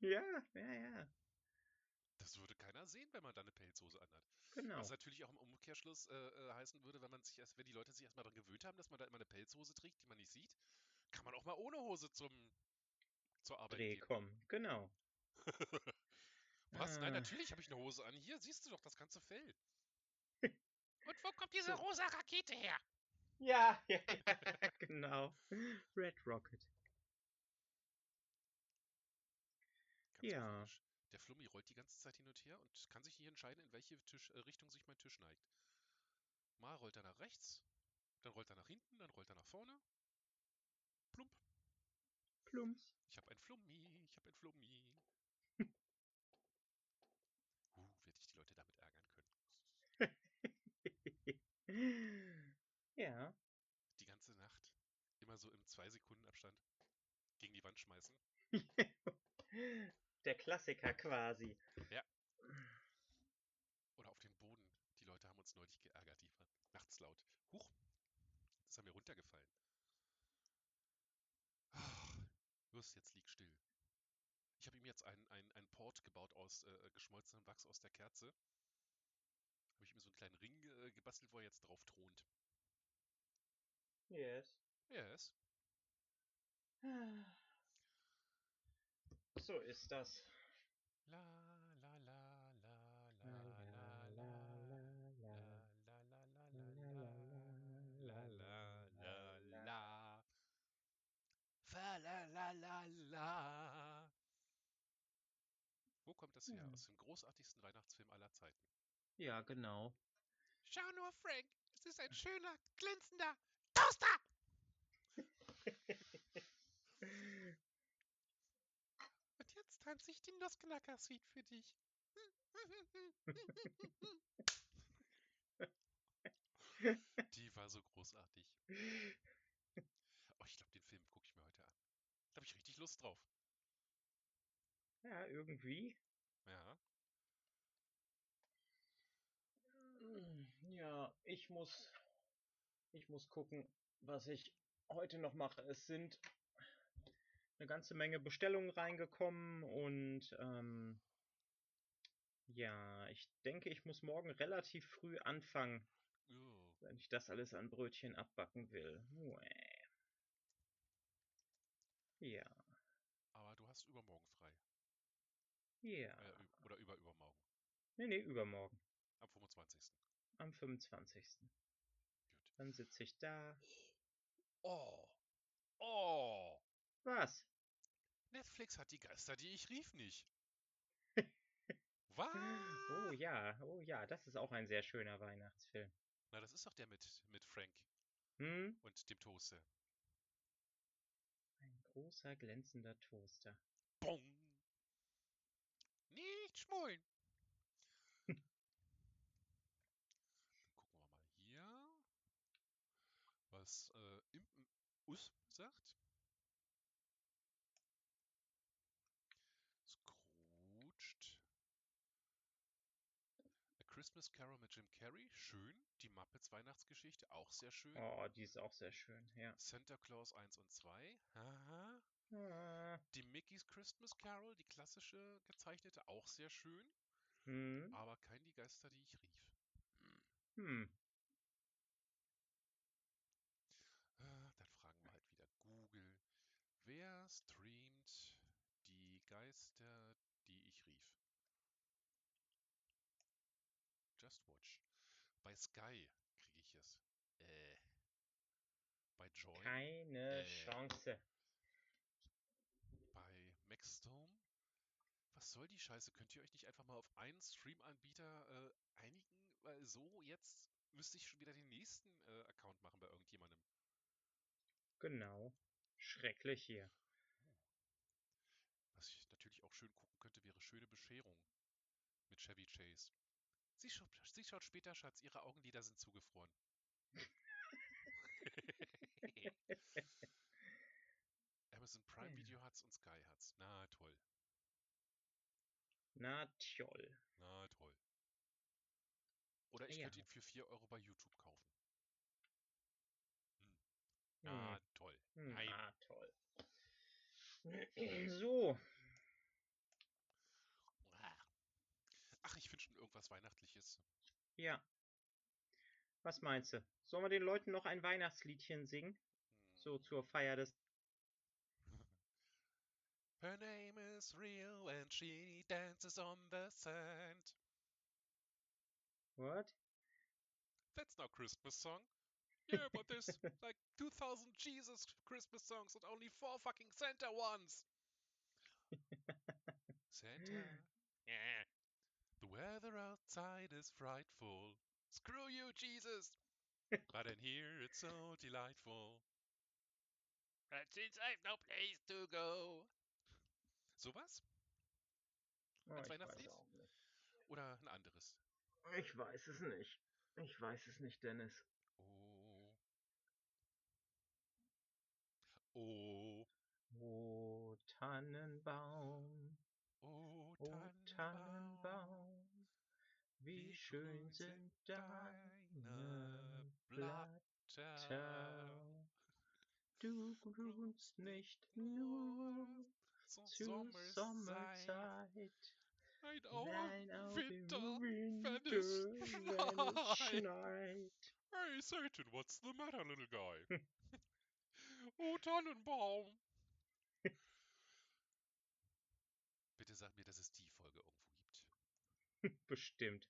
ja, ja, ja, Das würde keiner sehen, wenn man da eine Pelzhose anhat. genau. Was natürlich auch im Umkehrschluss äh, äh, heißen würde, wenn man sich erst, wenn die Leute sich erstmal daran gewöhnt haben, dass man da immer eine Pelzhose trägt, die man nicht sieht, kann man auch mal ohne Hose zum zur Arbeit Dreh gehen. kommen, genau. [LAUGHS] Was? Nein, Ah. natürlich habe ich eine Hose an. Hier siehst du doch das ganze Fell. [LAUGHS] Und wo kommt diese rosa Rakete her? Ja, [LAUGHS] ja, ja, genau. Red Rocket. Ganz Ja. komisch. Der Flummi rollt die ganze Zeit hin und her und kann sich nicht entscheiden, in welche Tisch, äh, Richtung sich mein Tisch neigt. Mal rollt er nach rechts, dann rollt er nach hinten, dann rollt er nach vorne. Plump. Plumps. Ich habe ein Flummi, ich habe ein Flummi. [LAUGHS] uh, werde ich die Leute damit ärgern können. [LAUGHS] ja. Die ganze Nacht. Immer so im 2-Sekunden-Abstand gegen die Wand schmeißen. [LAUGHS] Der Klassiker quasi. Oder auf den Boden. Die Leute haben uns neulich geärgert, die waren nachts laut. Huch, das an mir runtergefallen. Ach, los, jetzt lieg still. Ich habe ihm jetzt einen, einen, einen Port gebaut aus äh, geschmolzenem Wachs aus der Kerze. Habe ich ihm so einen kleinen Ring äh, gebastelt, wo er jetzt drauf thront. Yes. Yes. [SIGHS] So ist das. La la la Wo kommt das her? Hm. Aus dem großartigsten Weihnachtsfilm aller Zeiten. Ja, genau. Schau nur, Frank, es ist ein schöner, glänzender Toaster! Und jetzt tanze ich die Nussknacker-Suite für dich. Die war so großartig. Oh, ich glaube, den Film gucke ich. Da habe ich richtig Lust drauf. Ja, irgendwie. Ja. Ja, ich muss, ich muss gucken, was ich heute noch mache. Es sind eine ganze Menge Bestellungen reingekommen und ähm, ja, ich denke, ich muss morgen relativ früh anfangen, Oh, wenn ich das alles an Brötchen abbacken will. Uäh. Ja, aber du hast übermorgen frei. ja. Äh, oder über übermorgen. Nee, nee, übermorgen. Am 25. Am 25. Gut. Dann sitze ich da. Oh. Oh. Was? Netflix hat die Geister, die ich rief, nicht. [LAUGHS] Was? Oh ja, oh ja, das ist auch ein sehr schöner Weihnachtsfilm. Na, das ist doch der mit, mit Frank Hm? und dem Toaster. Großer glänzender Toaster. Bong. Nicht schmollen. Dann [LAUGHS] gucken wir mal hier, was äh, Impen Us sagt. Scrooged. A Christmas Carol mit Jim Carrey, schön. Die Muppets Weihnachtsgeschichte, auch sehr schön. Oh, die ist auch sehr schön, ja. Santa Claus 1 und 2, haha. Ah, Die Mickey's Christmas Carol, die klassische gezeichnete, auch sehr schön. Hm, Aber kein die Geister, die ich rief. Hm. hm. Äh, Dann fragen wir halt wieder Google. Wer streamt die Geister, die ich rief? Just Watch. Bei Sky kriege ich es. Äh. Bei Join. Keine Äh. Chance. Bei Maxdome. Was soll die Scheiße? Könnt ihr euch nicht einfach mal auf einen Stream-Anbieter äh, einigen? Weil so jetzt müsste ich schon wieder den nächsten äh, Account machen bei irgendjemandem. Genau. Schrecklich hier. Was ich natürlich auch schön gucken könnte, wäre schöne Bescherung mit Chevy Chase. Sie schaut, sie schaut später, Schatz, ihre Augenlider sind zugefroren. [LAUGHS] Amazon Prime Ja. Video hat's und Sky hat's. Na toll. Na toll. Na toll. Oder ich Ja. könnte ihn für 4 Euro bei YouTube kaufen. Hm. Na Hm. toll. Hm, Nein. Ah, toll. [CLEARS THROAT] So, Ach, ich finde schon irgendwas Weihnachtliches. ja. Was meinst du? Sollen wir den Leuten noch ein Weihnachtsliedchen singen? So Hm. zur Feier des. [LAUGHS] Her name is real and she dances on the sand. What? That's not Christmas song. Yeah, but there's [LAUGHS] like 2000 Jesus Christmas songs and only four fucking Santa ones. [LAUGHS] Santa. Yeah. The weather outside is frightful. Screw you, Jesus. But in here it's so delightful. And since I've no place to go. Sowas? Oh, Als Weihnachtslied? Oder ein anderes? Ich weiß es nicht. Ich weiß es nicht, Dennis. Oh. Oh. O Tannenbaum, Oh, o Tannenbaum. Wie schön sind deine Blätter. Du grünst nicht nur zur Sommerzeit. Nein, auch nein, auch Winter, im Winter, wenn es schneit. Hey, Satan, what's the matter, little guy? [LAUGHS] [LAUGHS] oh, Tannenbaum. Bitte sag mir, dass es die Folge irgendwo gibt. [LAUGHS] Bestimmt.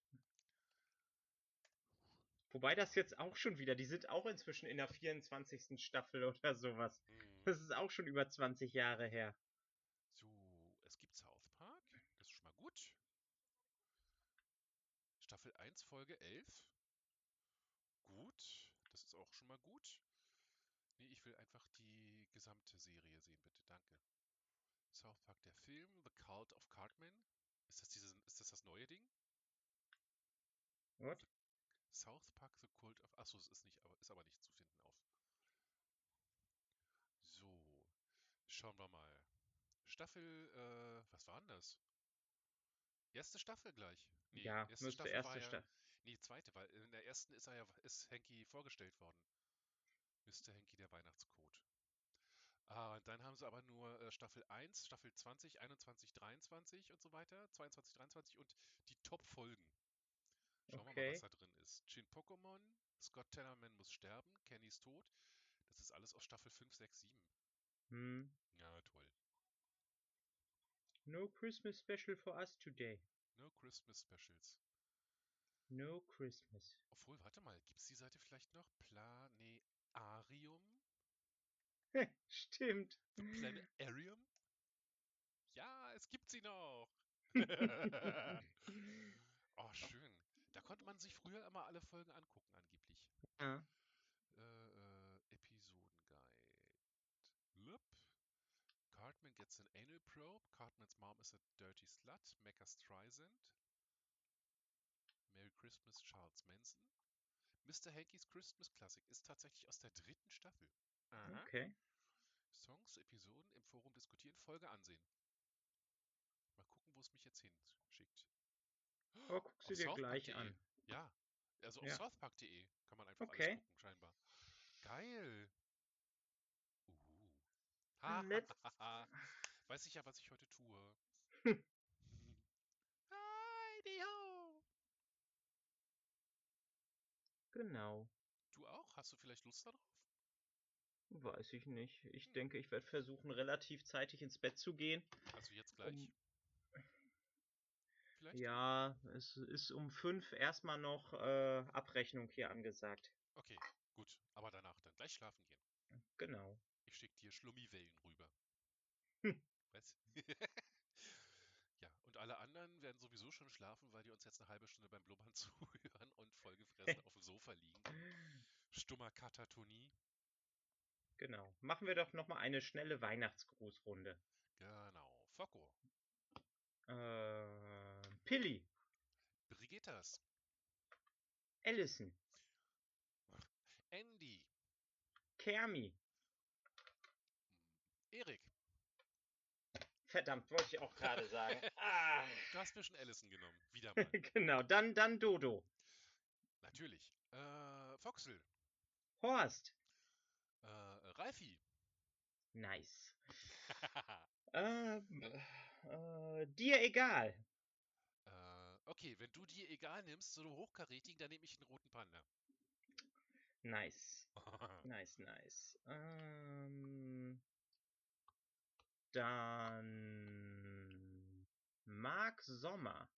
Wobei das jetzt auch schon wieder, die sind auch inzwischen in der 24. Staffel oder sowas. Hm. Das ist auch schon über 20 Jahre her. So, es gibt South Park. Das ist schon mal gut. Staffel 1, Folge 11. Gut. Das ist auch schon mal gut. Nee, ich will einfach die gesamte Serie sehen, bitte. Danke. South Park, der Film. The Cult of Cartman. Ist das, diese, ist das das neue Ding? What? South Park, The Cult of... Achso, es ist, nicht, aber, ist aber nicht zu finden auf. So. Schauen wir mal. Staffel, äh, was war denn das? Erste Staffel gleich. Nee, ja, erste müsste Staffel erste war ja, Staffel. Nee, zweite, weil in der ersten ist er ja, ist Henky vorgestellt worden. Mr. Henky, der Weihnachtscode. Ah, und dann haben sie aber nur äh, Staffel 1, Staffel 20, 21, 23 und so weiter, 22, 23 und die Top-Folgen. Schauen wir mal, was Okay. da drin ist. Chin Pokémon, Scott Tellerman muss sterben, Kennys Tod. Das ist alles aus Staffel 5, 6, 7. Hm. Ja, toll. No Christmas special for us today. No Christmas Specials. No Christmas. Obwohl, warte mal, gibt's die Seite vielleicht noch? Planetarium? [LAUGHS] Stimmt. Planetarium? Ja, es gibt sie noch. [LAUGHS] [LAUGHS] oh, schön. Da konnte man sich früher immer alle Folgen angucken, angeblich. ja. Äh, äh, Episodenguide. Lup. Cartman gets an anal probe. Cartman's mom is a dirty slut. Mecca Streisand. Merry Christmas, Charles Manson. Mr. Hankys Christmas Classic ist tatsächlich aus der dritten Staffel. Aha. Okay. Songs, Episoden im Forum diskutieren, Folge ansehen. Mal gucken, wo es mich jetzt hinschickt. Aber guck sie Auf dir gleich southpark.de. an. Ja, also auf Ja. southpark.de kann man einfach Okay. alles gucken, scheinbar. Geil. Uh. Let's- Weiß ich ja, was ich heute tue. [LAUGHS] Heidi ho! Genau. Du auch? Hast du vielleicht Lust darauf? Weiß ich nicht. Ich denke, ich werde versuchen, relativ zeitig ins Bett zu gehen. Also jetzt gleich? Um, Vielleicht? ja, es ist um fünf erstmal noch äh, Abrechnung hier angesagt. Okay, gut. Aber danach dann gleich schlafen gehen. Genau. Ich schicke dir Schlummiwellen rüber. Hm. Was? [LAUGHS] ja, und alle anderen werden sowieso schon schlafen, weil die uns jetzt eine halbe Stunde beim Blubbern [LAUGHS] zuhören und vollgefressen [LAUGHS] auf dem Sofa liegen. Stummer Katatonie. Genau. Machen wir doch nochmal eine schnelle Weihnachtsgrußrunde. Genau. Focko. Äh, Pilli, Brigittas. Allison, Andy. Kermi. Erik. Verdammt, wollte ich auch gerade sagen. [LAUGHS] ah, Du hast mir schon Allison genommen. Wieder mal. [LAUGHS] genau, dann, dann Dodo. Natürlich. Äh, Foxel. Horst. Ralfi. Nice. [LAUGHS] Ähm, äh, dir egal. äh, okay, wenn du dir egal nimmst, so einen hochkarätigen, dann nehme ich den roten Panda. Nice. [LAUGHS] Nice, nice. Ähm, dann Marc Sommer.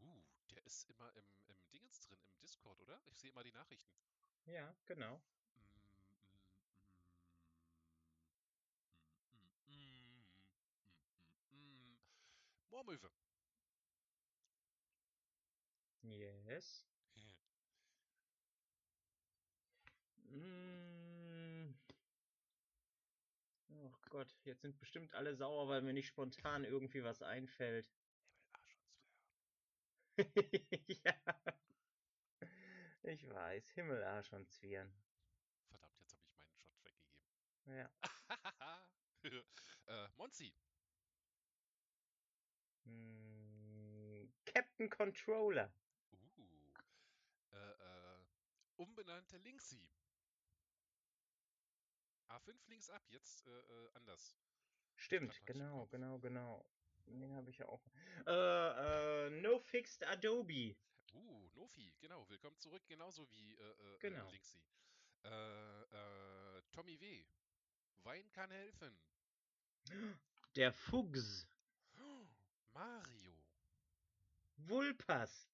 uh, der ist immer im, im Dingens drin, im Discord, oder? Ich sehe immer die Nachrichten. Ja, genau. Mm, mm, mm, mm, mm, mm, mm, mm. Moormöwe. Yes. Mm. Oh Gott, jetzt sind bestimmt alle sauer, weil mir nicht spontan irgendwie was einfällt. Himmel, Arsch und Zwerg. [LAUGHS] ja. Ich weiß, Himmel, Arsch und Zwirn. Verdammt, jetzt habe ich meinen Shot weggegeben. Ja. [LAUGHS] äh, Monzi. Mm, Captain Controller. Uh. Äh, äh, umbenannte Linksy. A5 links ab, jetzt äh, äh, anders. Stimmt, genau, genau, genau. Den habe ich ja auch. Äh, äh, No Fixed Adobe. Uh, Nofi, genau, willkommen zurück, genauso wie äh, äh, äh, Genau. Linksy. Äh, äh, Tommy W. Wein kann helfen. Der Fuchs. Mario. Vulpas.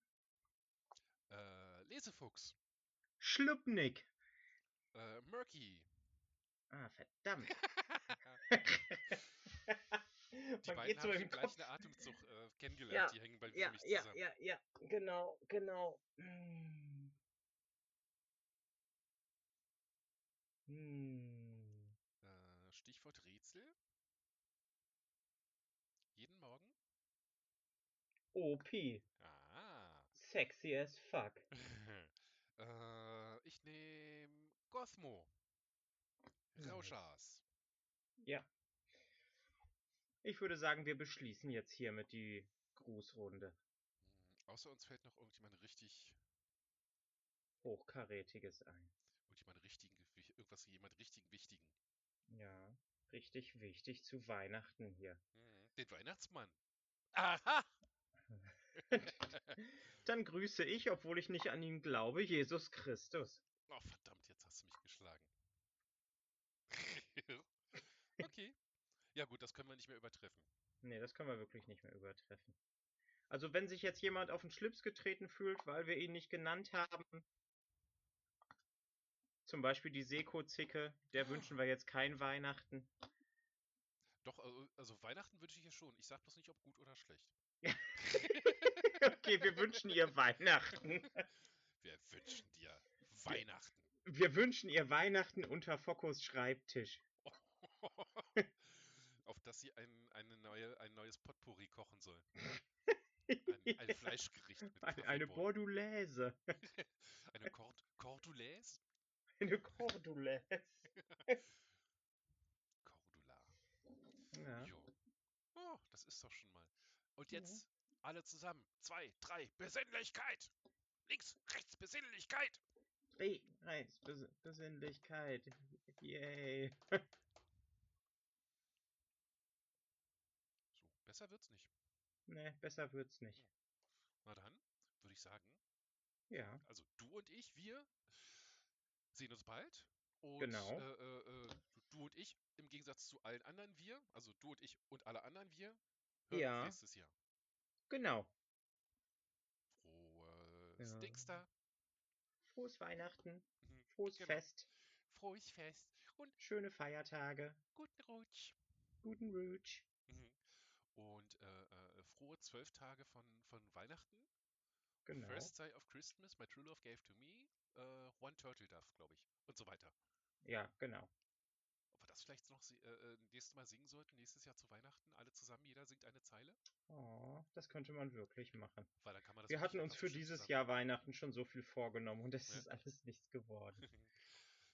Äh, Lesefuchs. Schlupnik. Äh, Murky. Ah, verdammt. [LAUGHS] [LAUGHS] Die Man beiden geht so habe ich im gleichen Atemzug äh, kennengelernt. Ja, Die hängen bald Ja, mich ja, zusammen. ja, ja, genau, genau. Hm. Hm. Äh, Stichwort Rätsel. Jeden Morgen. OP. Ah. Sexy as fuck. [LAUGHS] äh, ich nehme. Nice. Rauschas. Ja. Ich würde sagen, wir beschließen jetzt hiermit die Grußrunde. Hm, Außer uns fällt noch irgendjemand richtig, Hochkarätiges ein. irgendjemand richtigen, irgendwas, jemand richtigen wichtigen. Ja, richtig wichtig zu Weihnachten hier. Hm, Den Weihnachtsmann. Aha! [LAUGHS] Dann grüße ich, obwohl ich nicht an ihn glaube, Jesus Christus. Oh, verdammt, jetzt hast du mich geschlagen. [LAUGHS] okay. Ja gut, das können wir nicht mehr übertreffen. Nee, das können wir wirklich nicht mehr übertreffen. Also wenn sich jetzt jemand auf den Schlips getreten fühlt, weil wir ihn nicht genannt haben, zum Beispiel die Seko-Zicke, der wünschen wir jetzt kein Weihnachten. Doch, also, also Weihnachten wünsche ich ja schon. Ich sag bloß nicht, ob gut oder schlecht. [LAUGHS] Okay, wir wünschen ihr Weihnachten. Wir wünschen dir Weihnachten. Wir wünschen ihr Weihnachten unter Fokos Schreibtisch. [LAUGHS] Auf dass sie ein, neue, ein neues Potpourri kochen soll. Ein, [LAUGHS] ein Fleischgericht mit Eine, eine. Bordulaise. Eine Cord Cordulaise? Eine Cordulaise. Cordula. Ja. Jo. Oh, das ist doch schon mal. Und Ja. jetzt alle zusammen. Zwei, drei. Besinnlichkeit! Links, rechts, Besinnlichkeit! Dreh, eins, Bes Besinnlichkeit. Yay. [LAUGHS] So, besser wird's nicht. Ne, besser wird's nicht. Na dann, würde ich sagen, Ja, also du und ich, wir sehen uns bald. Und Genau. äh, äh, äh, du und ich, im Gegensatz zu allen anderen wir, also du und ich und alle anderen wir, hören Ja. uns nächstes Jahr. genau. Frohes Ja. Dingster. Frohes Weihnachten, Mhm, frohes genau. Fest, Frohes Fest und schöne Feiertage, guten Rutsch. guten Rutsch. Mhm. Und äh, äh, frohe zwölf Tage von, von Weihnachten. Genau. First day of Christmas, my true love gave to me. Äh, one turtle dove, glaube ich. Und so weiter. Ja, genau. Das vielleicht noch äh, äh, nächstes Mal singen sollten, nächstes Jahr zu Weihnachten, alle zusammen, jeder singt eine Zeile? Oh, das könnte man wirklich machen. Weil dann kann man das Wir hatten uns für dieses zusammen- Jahr Weihnachten schon so viel vorgenommen und es Ja. ist alles nichts geworden. [LAUGHS]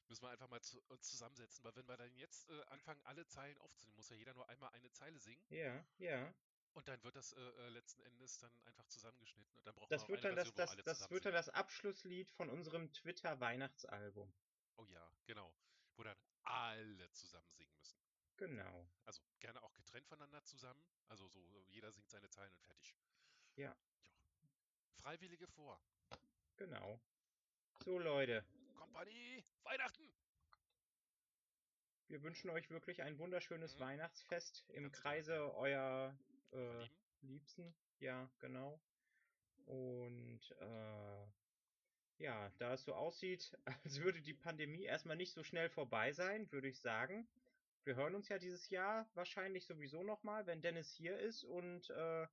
Müssen wir einfach mal zu, uns zusammensetzen, weil wenn wir dann jetzt äh, anfangen, alle Zeilen aufzunehmen, muss ja jeder nur einmal eine Zeile singen Ja, ja. und dann wird das äh, äh, letzten Endes dann einfach zusammengeschnitten und dann braucht Das man wird dann das, Version, das, das zusammen wird dann das Abschlusslied von unserem Twitter-Weihnachtsalbum. Oh ja, genau. Wo dann alle zusammen singen müssen. Genau. Also gerne auch getrennt voneinander zusammen. Also so, jeder singt seine Zeilen und fertig. Ja. Jo. Freiwillige vor. Genau. So, Leute, Kompanie, Weihnachten! wir wünschen euch wirklich ein wunderschönes Mhm. Weihnachtsfest im Ganz genau, Kreise ja. eurer äh? Liebsten. Ja, genau. Und äh, ja, da es so aussieht, [LAUGHS] als würde die Pandemie erstmal nicht so schnell vorbei sein, würde ich sagen. Wir hören uns ja dieses Jahr wahrscheinlich sowieso nochmal, wenn Dennis hier ist. Und äh,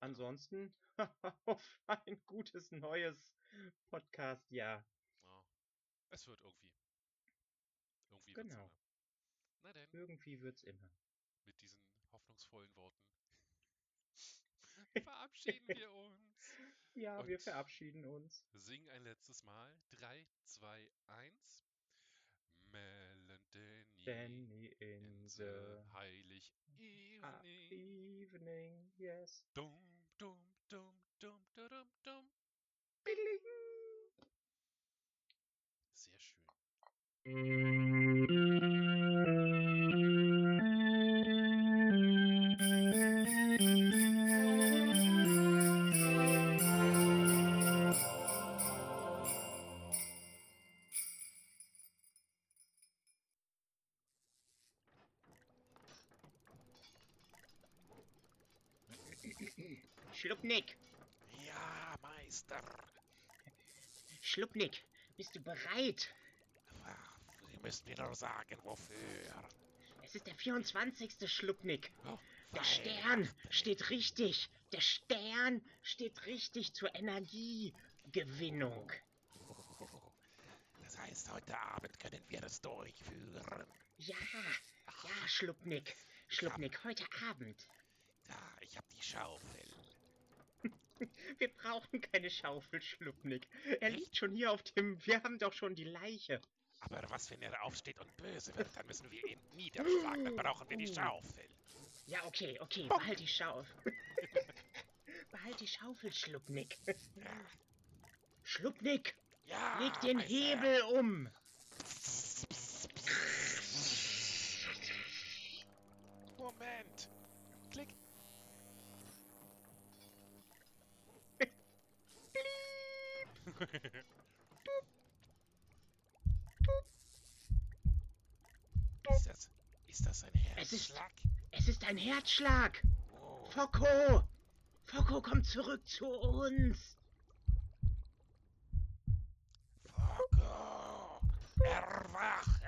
ansonsten [LAUGHS] auf ein gutes neues Podcast-Jahr. Ja. Es wird irgendwie. Irgendwie Genau. wird's immer. Na denn, Irgendwie wird's immer. mit diesen hoffnungsvollen Worten [LAUGHS] verabschieden wir uns. Ja, wir Und- verabschieden uns. Sing ein letztes Mal. 3, 2, 1. Melanie Danny in in the the heilig ah, evening. evening, yes. Dum, dum, dum, dum, dum, dum. Bidling. Sehr schön. Sagen, wofür. Es ist der 24. Schluppnick. Oh, Der Stern steht richtig. Der Stern steht richtig zur Energiegewinnung. Das heißt, heute Abend können wir es durchführen. Ja, ja, Schluppnick. Schluppnick, heute Abend. Da, ich habe die Schaufel. [LAUGHS] Wir brauchen keine Schaufel, Schluppnick. Er liegt schon hier auf dem... Wir haben doch schon die Leiche. Aber was, wenn er aufsteht und böse wird? Dann müssen wir ihn niederschlagen. Dann brauchen wir die Uh. Schaufel. Ja, okay, okay, behalt die Schaufel. [LAUGHS] behalt die Schaufel, Schluppnick. Ja, Schluppnick, ja leg den Meister. Hebel um. Moment. Klick. ist, [LAUGHS] das, ist das ein Es ist-? Es ist ein Herzschlag. Focko! Focko, komm zurück zu uns. Fogo! Erwache!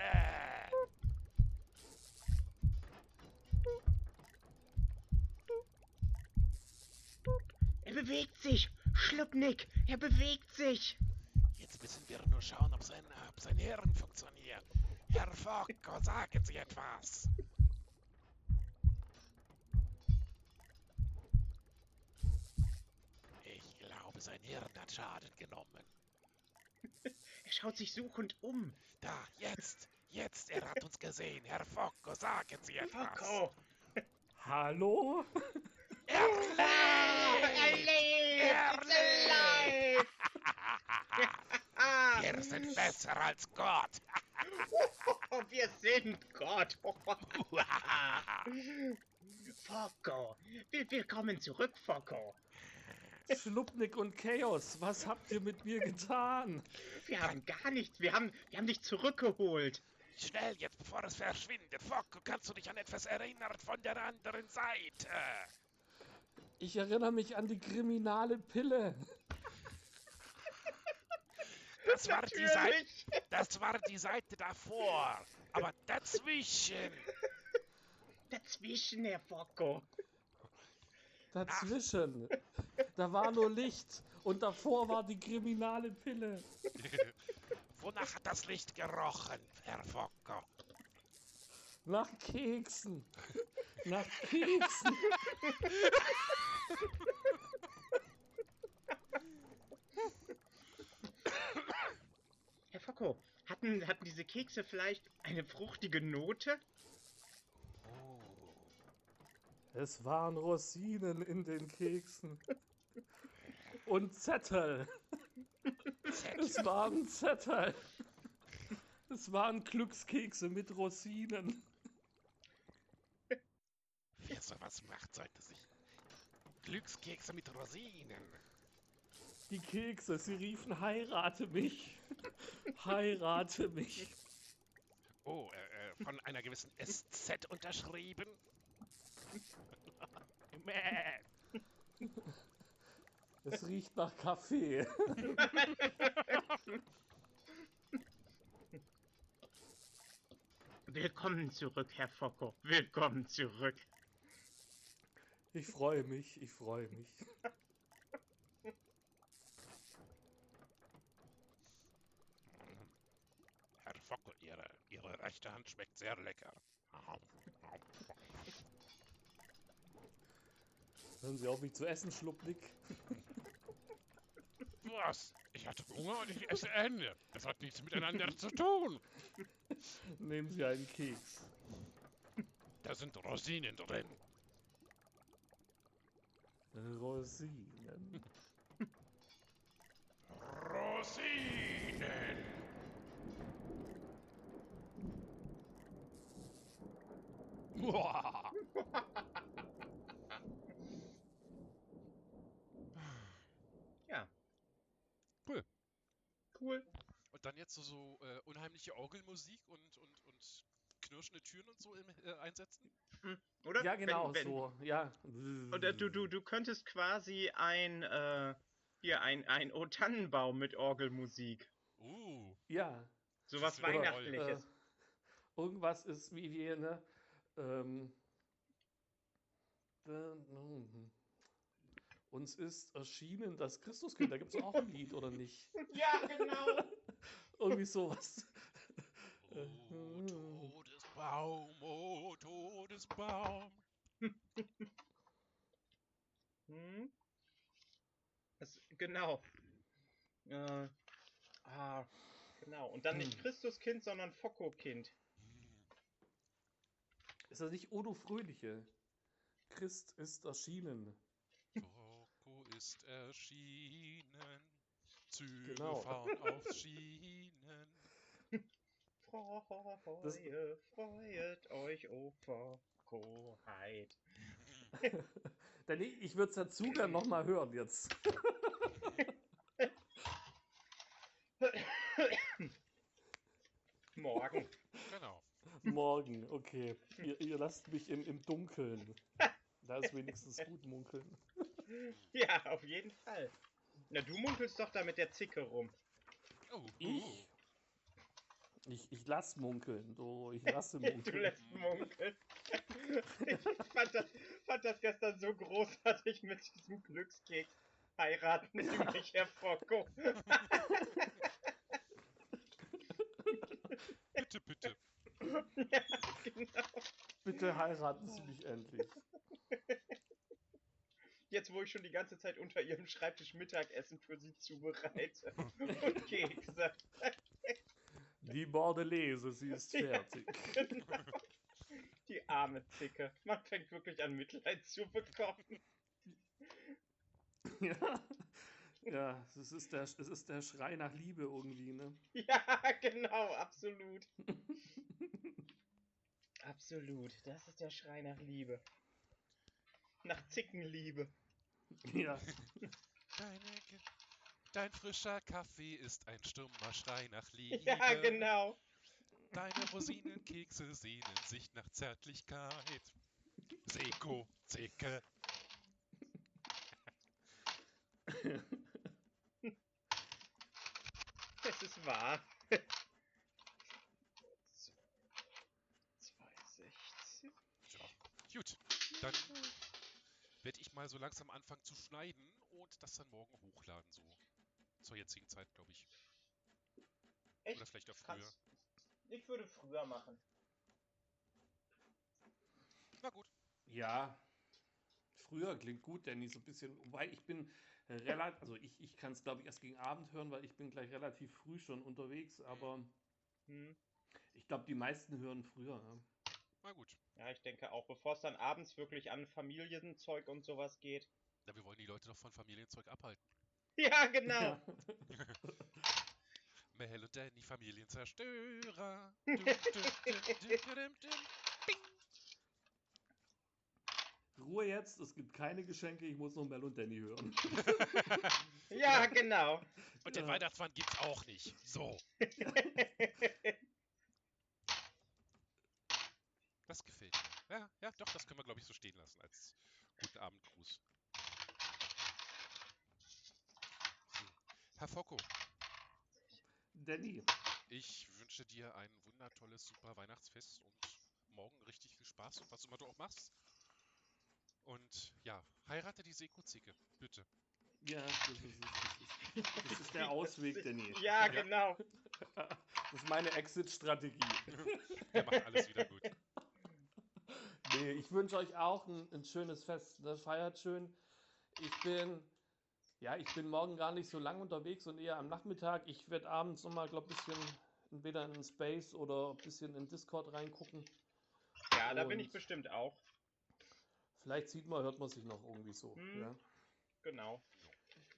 Er bewegt sich. Schluppnick, er bewegt sich. Jetzt müssen wir nur schauen, ob sein, ob sein Hirn funktioniert. Herr Fogo, sagen Sie etwas. Ich glaube, sein Hirn hat Schaden genommen. [LAUGHS] Er schaut sich suchend um. Da, jetzt, jetzt, er hat uns gesehen. Herr Fogo, sagen Sie etwas. Focko! [LAUGHS] Hallo? Er! Er alive! Ah, Wir sind besser als Gott. [LAUGHS] wir sind Gott. Focko, Will- willkommen zurück, Focko. Schluppnick und Chaos, was habt ihr mit mir getan? Wir haben gar nichts. Wir haben, wir haben dich zurückgeholt. Schnell jetzt, bevor es verschwindet. Fogo, kannst du dich an etwas erinnern von der anderen Seite? Ich erinnere mich an die kriminale Pille. Das war, die Seite, das war die Seite davor. Aber dazwischen. Dazwischen, Herr Focko. Dazwischen. Da war nur Licht und davor war die kriminale Pille. [LAUGHS] Wonach hat das Licht gerochen, Herr Focker? Nach Keksen. Nach Keksen. Herr Focko, hatten, hatten diese Kekse vielleicht eine fruchtige Note? Es waren Rosinen in den Keksen. Und Zettel. Es waren Zettel. Es waren Glückskekse mit Rosinen. Wer sowas macht, sollte sich. Glückskekse mit Rosinen. Die Kekse, sie riefen, heirate mich. Heirate mich. Oh, äh, äh, von einer gewissen SZ unterschrieben. Es riecht nach Kaffee. Willkommen zurück, Herr Focko. Willkommen zurück. Ich freue mich, ich freue mich. Herr Focker, Ihre, Ihre rechte Hand schmeckt sehr lecker. [LAUGHS] Hören Sie auf, mich zu essen, Schluppnick. Was? Ich hatte Hunger und ich esse Ende. Das hat nichts miteinander zu tun. Nehmen Sie einen Keks. Da sind Rosinen drin. Rosinen. Rosinen! Uah. Ja. Cool. Cool. Und dann jetzt so, so äh, unheimliche Orgelmusik und, und, und knirschende Türen und so im, äh, einsetzen? Oder? Ja, genau, wenn, wenn, so. Ja. Oder du, du, du könntest quasi ein, äh, hier, ein, ein O Tannenbaum mit Orgelmusik. Uh, Ja. Sowas wäre toll. Weihnachtliches. Äh, irgendwas ist wie wir, ne? Ähm. Uns ist erschienen das Christuskind. Da gibt es auch ein Lied, oder nicht? [LAUGHS] Ja, genau. [LAUGHS] Irgendwie sowas. oh Todesbaum, oh Todesbaum. [LAUGHS] Hm? Das, genau. Äh, ah, genau. Und dann nicht Hm. Christuskind, sondern Focko-Kind. Ist das nicht Odo Fröhliche? Christ ist erschienen. Ist erschienen. Züge Genau. fahren [LAUGHS] auf Schienen. Freue, freut euch, o Fockoheit. [LAUGHS] Denn ich, ich würde es dazu gern nochmal hören jetzt. [LAUGHS] Morgen. Genau. Morgen, okay. Ihr, ihr lasst mich im, im Dunkeln. Da ist wenigstens gut munkeln. [LAUGHS] Ja, auf jeden Fall. Na, du munkelst doch da mit der Zicke rum. Oh, Ich? Ich, ich lass munkeln, du, ich lasse [LAUGHS] Du munkeln. lässt munkeln. Ich fand das, fand das gestern so großartig mit diesem Glückskeks. Heiraten Sie mich, Herr Focko. bitte, bitte. [LAUGHS] ja, genau. Bitte heiraten Sie mich endlich. Jetzt, wo ich schon die ganze Zeit unter Ihrem Schreibtisch Mittagessen für Sie zubereite. [LAUGHS] Und Kekse. Die Bordelese, sie ist fertig. Genau. Die arme Zicke. Man fängt wirklich an, Mitleid zu bekommen. [LAUGHS] Ja, ja es, ist der, es ist der Schrei nach Liebe irgendwie, ne? Ja, genau, absolut. [LAUGHS] Absolut. Das ist der Schrei nach Liebe. Nach Zickenliebe. Ja, Deine, dein frischer Kaffee ist ein stummer Schrei nach Liebe. Ja, genau. Deine Rosinenkekse sehnen sich nach Zärtlichkeit. Seko, Zeke. [LAUGHS] Es ist wahr. 260. So, gut. Dann werde ich mal so langsam anfangen zu schneiden und das dann morgen hochladen, so zur jetzigen Zeit, glaube ich. Echt? Oder vielleicht auch früher. Kannst, ich würde früher machen. Na gut. Ja, früher klingt gut, Danny, so ein bisschen. Wobei ich bin relativ, also ich, ich kann es glaube ich erst gegen Abend hören, weil ich bin gleich relativ früh schon unterwegs, aber Hm. ich glaube, die meisten hören früher. Ja. Na gut. Ja, ich denke auch, bevor es dann abends wirklich an Familienzeug und sowas geht. Na, wir wollen die Leute doch von Familienzeug abhalten. [LAUGHS] Ja, genau. [LAUGHS] Mel und Danny, Familienzerstörer. Ruhe jetzt, es gibt keine Geschenke, ich muss noch Mel und Danny hören. [LAUGHS] Ja, genau. Und den Ja. Weihnachtsmann gibt's auch nicht. So. Das gefällt mir. Ja, ja, doch, das können wir, glaube ich, so stehen lassen als guten Abendgruß. So. Herr Focko, Danny, ich wünsche dir ein wundertolles, super Weihnachtsfest und morgen richtig viel Spaß und was immer du auch machst. Und ja, heirate die Seekuzicke, bitte. ja, das ist, das ist, das ist der [LAUGHS] Ausweg, Danny. Ja, genau. [LAUGHS] Das ist meine Exit-Strategie. Der macht alles wieder gut. Nee, ich wünsche euch auch ein, ein schönes Fest. Ne? Feiert schön. Ich bin, ja, ich bin morgen gar nicht so lang unterwegs und eher am Nachmittag. Ich werde abends nochmal, glaube ich, ein bisschen entweder in den Space oder ein bisschen in Discord reingucken. Ja, da bin ich Und- bestimmt auch. Vielleicht sieht man, hört man sich noch irgendwie so. Hm. Ja. Genau.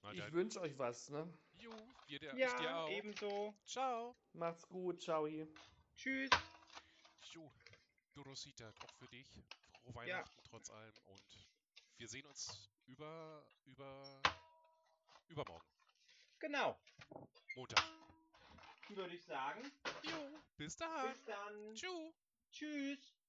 Na Ich wünsche euch was. Ne? jo, dir, der, ich dir Ja, auch. ebenso. Ciao. Macht's gut. Ciao. Tschüss. Jo, Dorosita, auch für dich. Frohe Weihnachten trotz allem und wir sehen uns über, über, übermorgen. Genau. Montag. Würde ich sagen. Jo, bis dann. Bis dann. Tschüss. Tschüss.